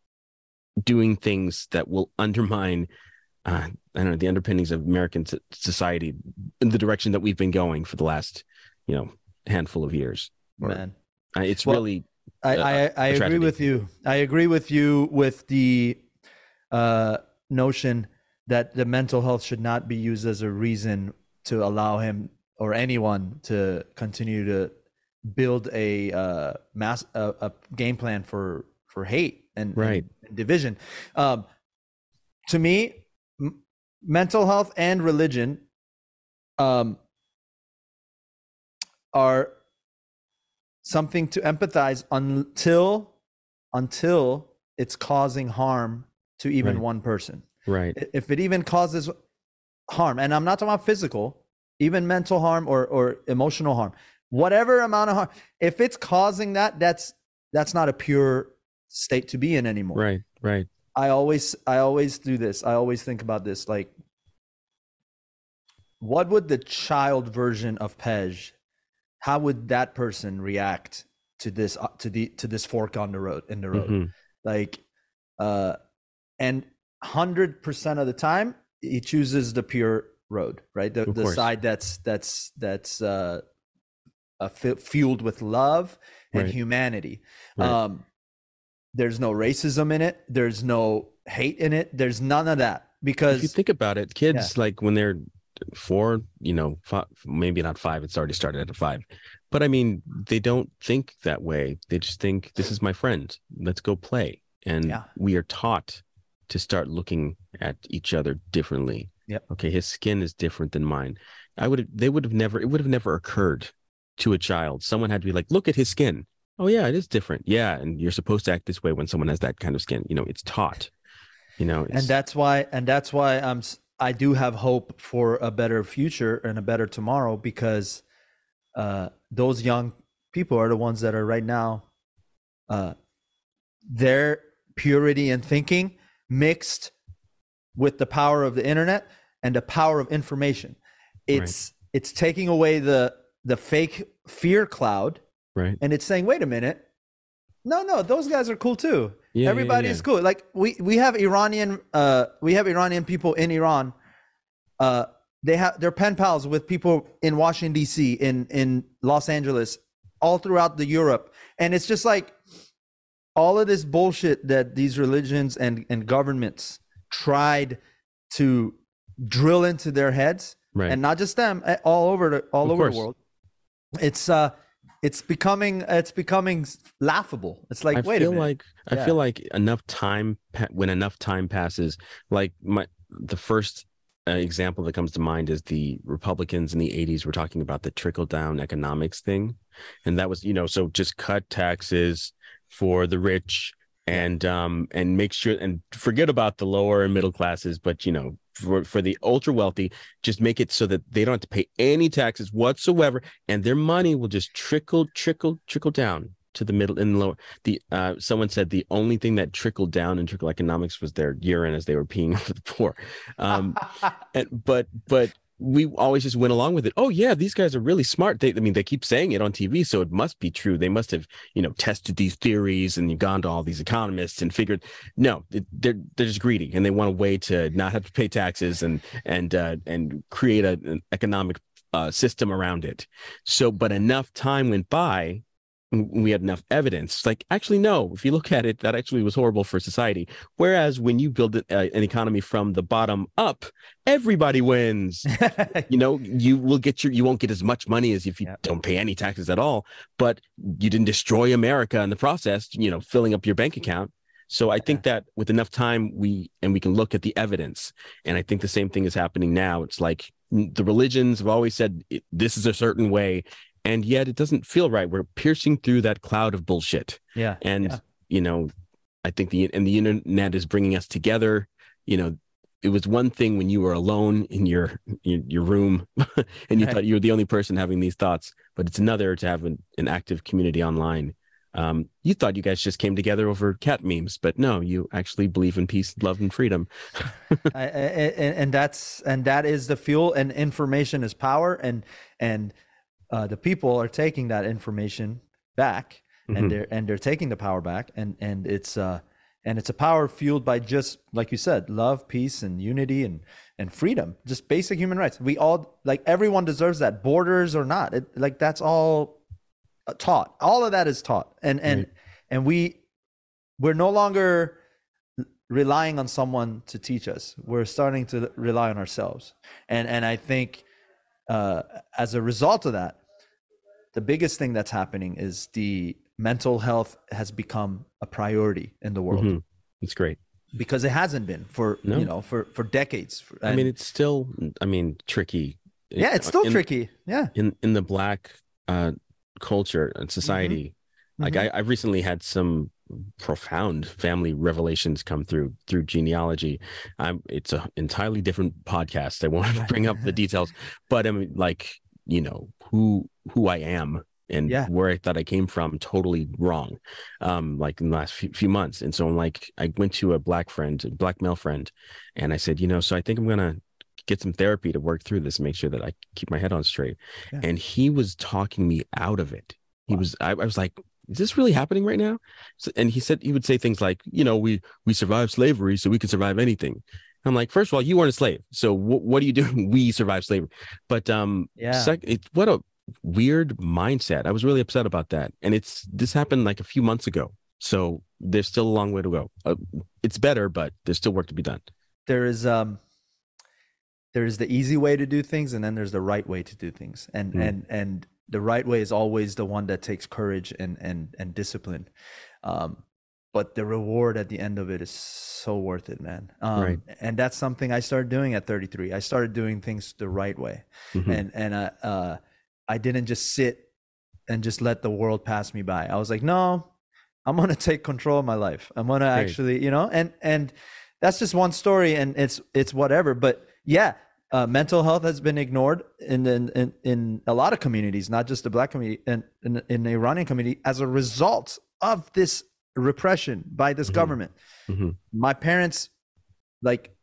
doing things that will undermine uh, I don't know the underpinnings of American society in the direction that we've been going for the last you know handful of years. Or- Man. Uh, it's Well, really I, uh, I, I a agree with you. I agree with you with the uh, notion that the mental health should not be used as a reason to allow him or anyone to continue to build a uh, mass a, a game plan for for hate and, Right. and division. Um, to me, m- mental health and religion um, are something to empathize until until it's causing harm to even Right. one person. right. If it even causes harm, and I'm not talking about physical, even mental harm or or emotional harm, whatever amount of harm, if it's causing that, that's that's not a pure state to be in anymore. Right. Right. I always I always do this. I always think about this like what would the child version of Pej how would that person react to this uh, to the to this fork on the road in the road? Mhm. Like uh and 100% of the time he chooses the pure road, right? The the side that's that's that's uh, uh fu- fueled with love and Right. humanity. Right. Um there's no racism in it. There's no hate in it. There's none of that Because If you think about it, kids like when they're four, you know, five, maybe not five. It's already started at five, but I mean, they don't think that way. They just think this is my friend. Let's go play. And Yeah. we are taught to start looking at each other differently. Yep. Okay, his skin is different than mine. I would. They would have never. It would have never occurred to a child. Someone had to be like, look at his skin. Oh yeah, it is different. Yeah, and you're supposed to act this way when someone has that kind of skin. You know, it's taught. You know, and that's why and that's why I'm I do have hope for a better future and a better tomorrow because uh those young people are the ones that are right now uh their purity and thinking mixed with the power of the internet and the power of information. It's it's taking away the the fake fear cloud right. and it's saying wait a minute. No no those guys are cool too Yeah, yeah, everybody's yeah. cool like we we have iranian uh we have iranian people in iran uh they have they're pen pals with people in washington dc in in los angeles all throughout the europe and it's just like all of this bullshit that these religions and and governments tried to drill into their heads Right. and not just them eh, all over the all Of over course. the world it's uh it's becoming it's becoming laughable it's like I wait feel a minute like I Yeah. feel like enough time when enough time passes, like my the first uh, example that comes to mind is the Republicans in the 80s were talking about the trickle down economics thing. And that was, you know, so just cut taxes for the rich and um and make sure and forget about the lower and middle classes, but you know, for for the ultra wealthy, just make it so that they don't have to pay any taxes whatsoever and their money will just trickle trickle trickle down to the middle and lower. The uh someone said the only thing that trickled down in trickle economics was their urine as they were peeing for the poor um and but but we always just went along with it. Oh yeah, these guys are really smart. They, I mean, they keep saying it on TV, so it must be true. They must have, you know, tested these theories and gone to all these economists and figured. No, they're they're just greedy and they want a way to not have to pay taxes and and uh, and create a, an economic uh, system around it. So, but enough time went by we had enough evidence. Like actually no. If you look at it that actually was horrible for society. Whereas when you build a, uh, an economy from the bottom up everybody wins. You know you will get your you won't get as much money as if you yep. don't pay any taxes at all but you didn't destroy america in the process you know filling up your bank account. So i think that with enough time we and we can look at the evidence. And i think the same thing is happening now. It's like the religions have always said this is a certain way and yet it doesn't feel right. We're piercing through that cloud of bullshit. Yeah. And yeah. you know, I think the and the internet is bringing us together. You know, it was one thing when you were alone in your in your room and you right. thought you were the only person having these thoughts, but it's another to have an, an active community online. Um, you thought you guys just came together over cat memes, but no, you actually believe in peace, love, and freedom. I, I, and, and that's and that is the fuel. And information is power. And and uh, the people are taking that information back mm-hmm. and they're and they're taking the power back and and it's uh and it's a power fueled by just like you said love peace and unity and and freedom just basic human rights. We all like everyone deserves that borders or not. It, like that's all uh, taught. All of that is taught. And and right. and we we're no longer relying on someone to teach us. We're starting to rely on ourselves. And and i think uh, as a result of that the biggest thing that's happening is the mental health has become a priority in the world. Mm-hmm. It's great because it hasn't been for no. you know for for decades. And I mean, it's still I mean tricky. Yeah, it's still in, tricky. Yeah, in in the black uh, culture and society, mm-hmm. like mm-hmm. I, I've recently had some profound family revelations come through through genealogy. I'm it's an entirely different podcast. I won't bring up the details, but I mean, like you know who who I am and yeah. where I thought I came from totally wrong, um, like in the last few, few, months. And so I'm like, I went to a black friend, a black male friend, and I said, you know, so I think I'm gonna get some therapy to work through this, make sure that I keep my head on straight. Yeah. And he was talking me out of it. He wow. was, I, I, was like, is this really happening right now? So, and he said he would say things like, you know, we we survived slavery, so we can survive anything. I'm like, first of all, you weren't a slave, so w- what are you doing? we survived slavery, but um, yeah, sec- it, what a weird mindset. I was really upset about that, and it's this happened like a few months ago, so there's still a long way to go. Uh, it's better, but there's still work to be done. There is um, there is the easy way to do things, and then there's the right way to do things, and mm. and and the right way is always the one that takes courage and and and discipline. Um, but the reward at the end of it is so worth it, man. Um, right. And that's something I started doing at 33. I started doing things the right way, mm-hmm. and and uh, uh, I didn't just sit and just let the world pass me by. I was like, no, I'm gonna take control of my life. I'm gonna Great. actually, you know, and and that's just one story, and it's it's whatever. But yeah, uh, mental health has been ignored in, in, in in a lot of communities, not just the black community and in, in, the Iranian community, as a result of this repression by this mm-hmm. government. Mm-hmm. My parents, like,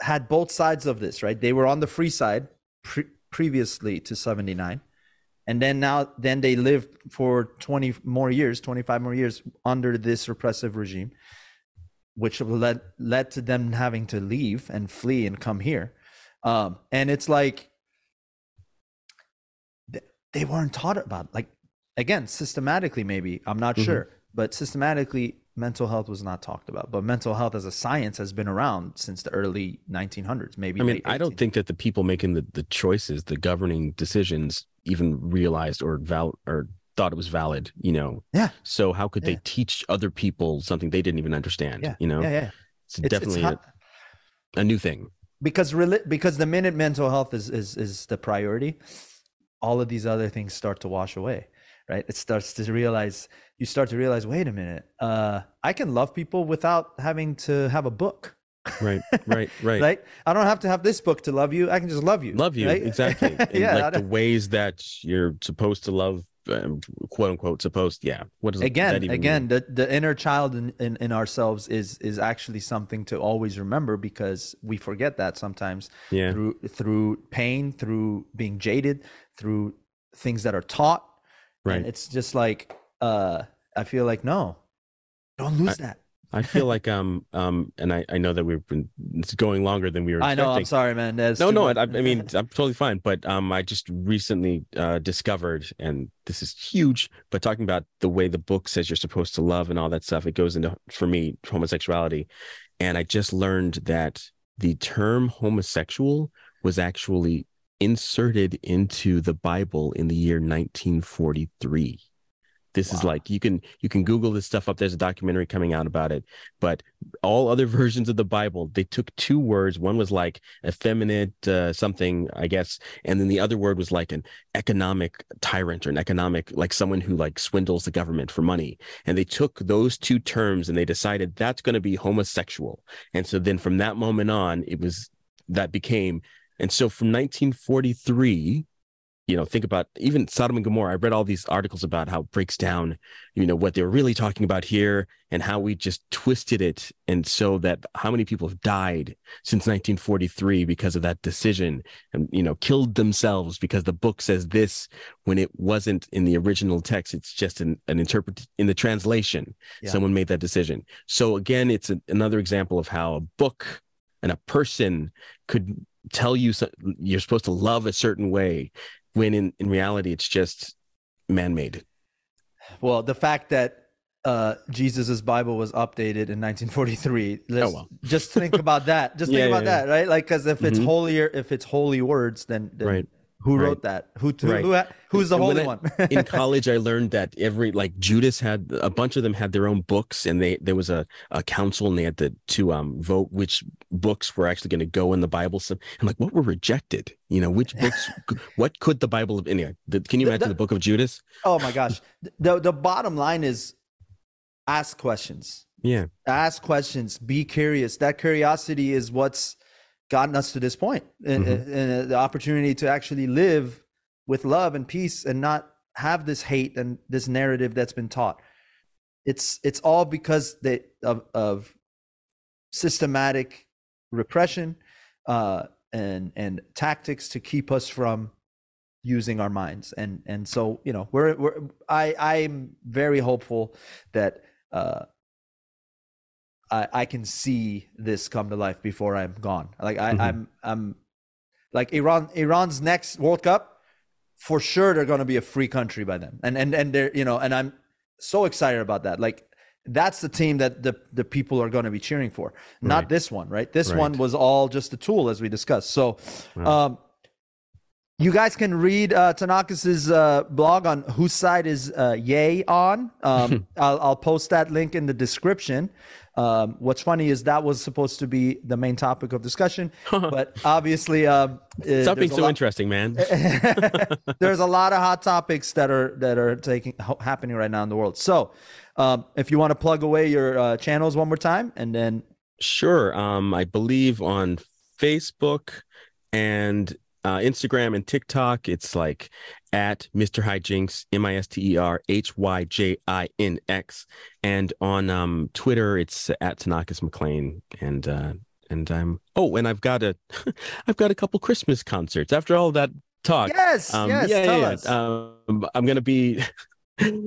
had both sides of this, right? They were on the free side pre- previously to 79. And then now, then they lived for 20 more years, 25 more years under this repressive regime, which led, led to them having to leave and flee and come here. Um, and it's like, they weren't taught about like again systematically maybe i'm not mm-hmm. sure but systematically mental health was not talked about. But mental health as a science has been around since the early 1900s maybe i mean i don't think that the people making the, the choices the governing decisions even realized or val or thought it was valid you know? Yeah. So how could yeah. they teach other people something they didn't even understand yeah. you know? Yeah, yeah. it's, it's definitely it's a, a, new thing. Because because the minute mental health is is is the priority all of these other things start to wash away right it starts to realize you start to realize wait a minute uh, i can love people without having to have a book right right right right i don't have to have this book to love you i can just love you love you right? exactly yeah like the ways that you're supposed to love um, quote unquote supposed. Yeah. What is again? Again, mean? the the inner child in, in in ourselves is is actually something to always remember because we forget that sometimes. Yeah. Through through pain, through being jaded, through things that are taught. Right. And it's just like uh I feel like no, don't lose I, that. I feel like um um and I, I know that we've been it's going longer than we were. I know. I'm sorry, man. That's no, no. I, I, mean, I'm totally fine. But um, I just recently uh, discovered, and this is huge. But talking about the way the book says you're supposed to love and all that stuff, it goes into for me homosexuality, and I just learned that the term homosexual was actually inserted into the Bible in the year 1943. This wow. is like you can you can Google this stuff up. There's a documentary coming out about it. But all other versions of the Bible, they took two words. One was like effeminate uh, something, I guess, and then the other word was like an economic tyrant or an economic like someone who like swindles the government for money. And they took those two terms and they decided that's going to be homosexual. And so then from that moment on, it was that became and so from 1943 you know, think about even Sodom and Gomorrah. I read all these articles about how it breaks down, you know, what they were really talking about here and how we just twisted it. And so that how many people have died since 1943 because of that decision and, you know, killed themselves because the book says this when it wasn't in the original text. It's just an, an interpret in the translation. Yeah. Someone made that decision. So again, it's a, another example of how a book and a person could tell you so, you're supposed to love a certain way when in, in reality it's just man-made. Well the fact that uh jesus's bible was updated in 1943 oh, well. just think about that. Just think yeah, about yeah, that right? Like because if it's mm-hmm. holier if it's holy words then, then right who right. wrote that? Who who, right. who who's the and holy I, one? in college, I learned that every like Judas had a bunch of them had their own books, and they there was a, a council, and they had to to um vote which books were actually going to go in the Bible. So, and like what were rejected? You know, which books? what could the Bible have? Anyway, the, can you imagine the, the, the book of Judas? Oh my gosh! the The bottom line is ask questions. Yeah, ask questions. Be curious. That curiosity is what's gotten us to this point and, mm-hmm. and the opportunity to actually live with love and peace and not have this hate and this narrative that's been taught it's it's all because they of, of systematic repression uh, and and tactics to keep us from using our minds and and so you know we're we're i i'm very hopeful that uh I, I can see this come to life before I'm gone. Like I, mm-hmm. I'm I'm like Iran Iran's next World Cup, for sure they're gonna be a free country by then. And and and they're you know, and I'm so excited about that. Like that's the team that the the people are going to be cheering for not right. this one right this right. one was all just a tool as we discussed so um you guys can read uh, uh, blog on whose side is uh, Ye on. Um, I'll, I'll, post that link in the description. Um, what's funny is that was supposed to be the main topic of discussion, but obviously, uh, something so lot, interesting, man. there's a lot of hot topics that are that are taking happening right now in the world. So, um, if you want to plug away your uh, channels one more time, and then sure, um, I believe on Facebook and uh, Instagram and TikTok, it's like at Mr. Hyjinx, M I S T E R H Y J I N X, and on um, Twitter, it's at Tonoccus McClain, and uh, and I'm oh, and I've got a I've got a couple Christmas concerts after all that talk. Yes, um, yes, yeah, tell yeah, us. Um, I'm gonna be.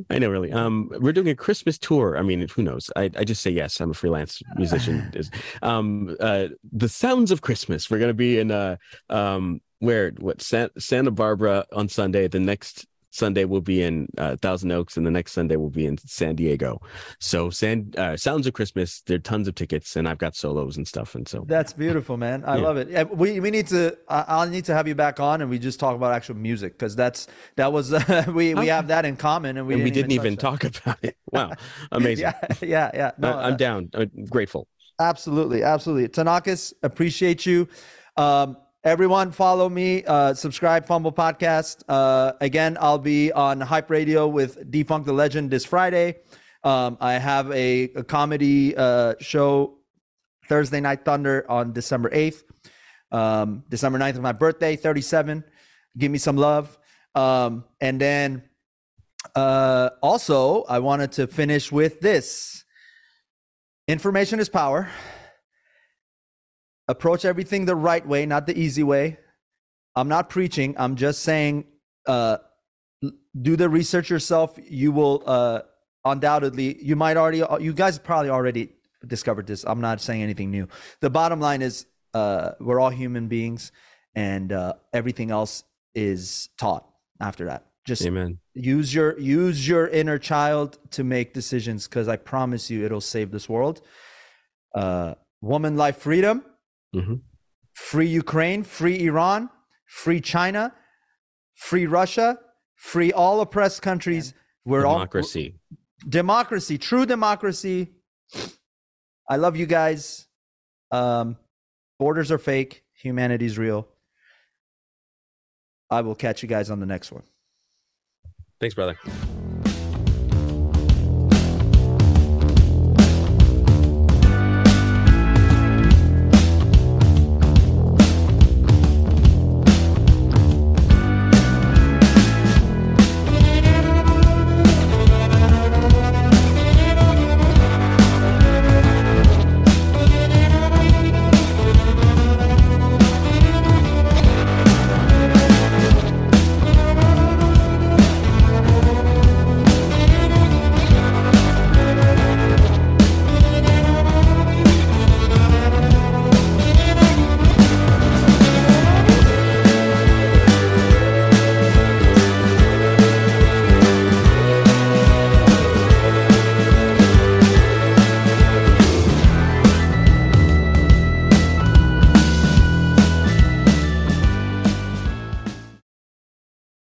I know, really. Um, we're doing a Christmas tour. I mean, who knows? I, I just say yes. I'm a freelance musician. um, uh, the Sounds of Christmas. We're gonna be in uh, um, where what Santa Barbara on Sunday. The next Sunday will be in uh, Thousand Oaks, and the next Sunday will be in San Diego. So, San uh, Sounds of Christmas. There are tons of tickets, and I've got solos and stuff. And so that's beautiful, man. I yeah. love it. Yeah, we we need to. I'll need to have you back on, and we just talk about actual music because that's that was uh, we we have that in common, and we and didn't we didn't even, even talk about it. Wow, amazing. yeah, yeah, yeah. No, I, am uh, down. I'm grateful. Absolutely, absolutely. Tonoccus, appreciate you. Um, Everyone, follow me. Uh, subscribe, pHumble Podcast. Uh, again, I'll be on Hype Radio with defunct the Legend this Friday. Um, I have a, a comedy uh, show, Thursday Night Thunder, on December 8th. Um, December 9th is my birthday, 37. Give me some love. Um, and then Uh, also, I wanted to finish with this information is power. Approach everything the right way, not the easy way. I'm not preaching, I'm just saying uh, do the research yourself. You will uh, undoubtedly, you might already, you guys probably already discovered this. I'm not saying anything new. The bottom line is uh, we're all human beings and uh, everything else is taught after that. Just Amen. use your use your inner child to make decisions because I promise you it'll save this world. Uh, woman, life, freedom. Hmm Free Ukraine, free Iran, free China, free Russia, free all oppressed countries. We're Democracy. all democracy, true democracy. I love you guys. Um, borders are fake. Humanity's real. I will catch you guys on the next one. Thanks, brother.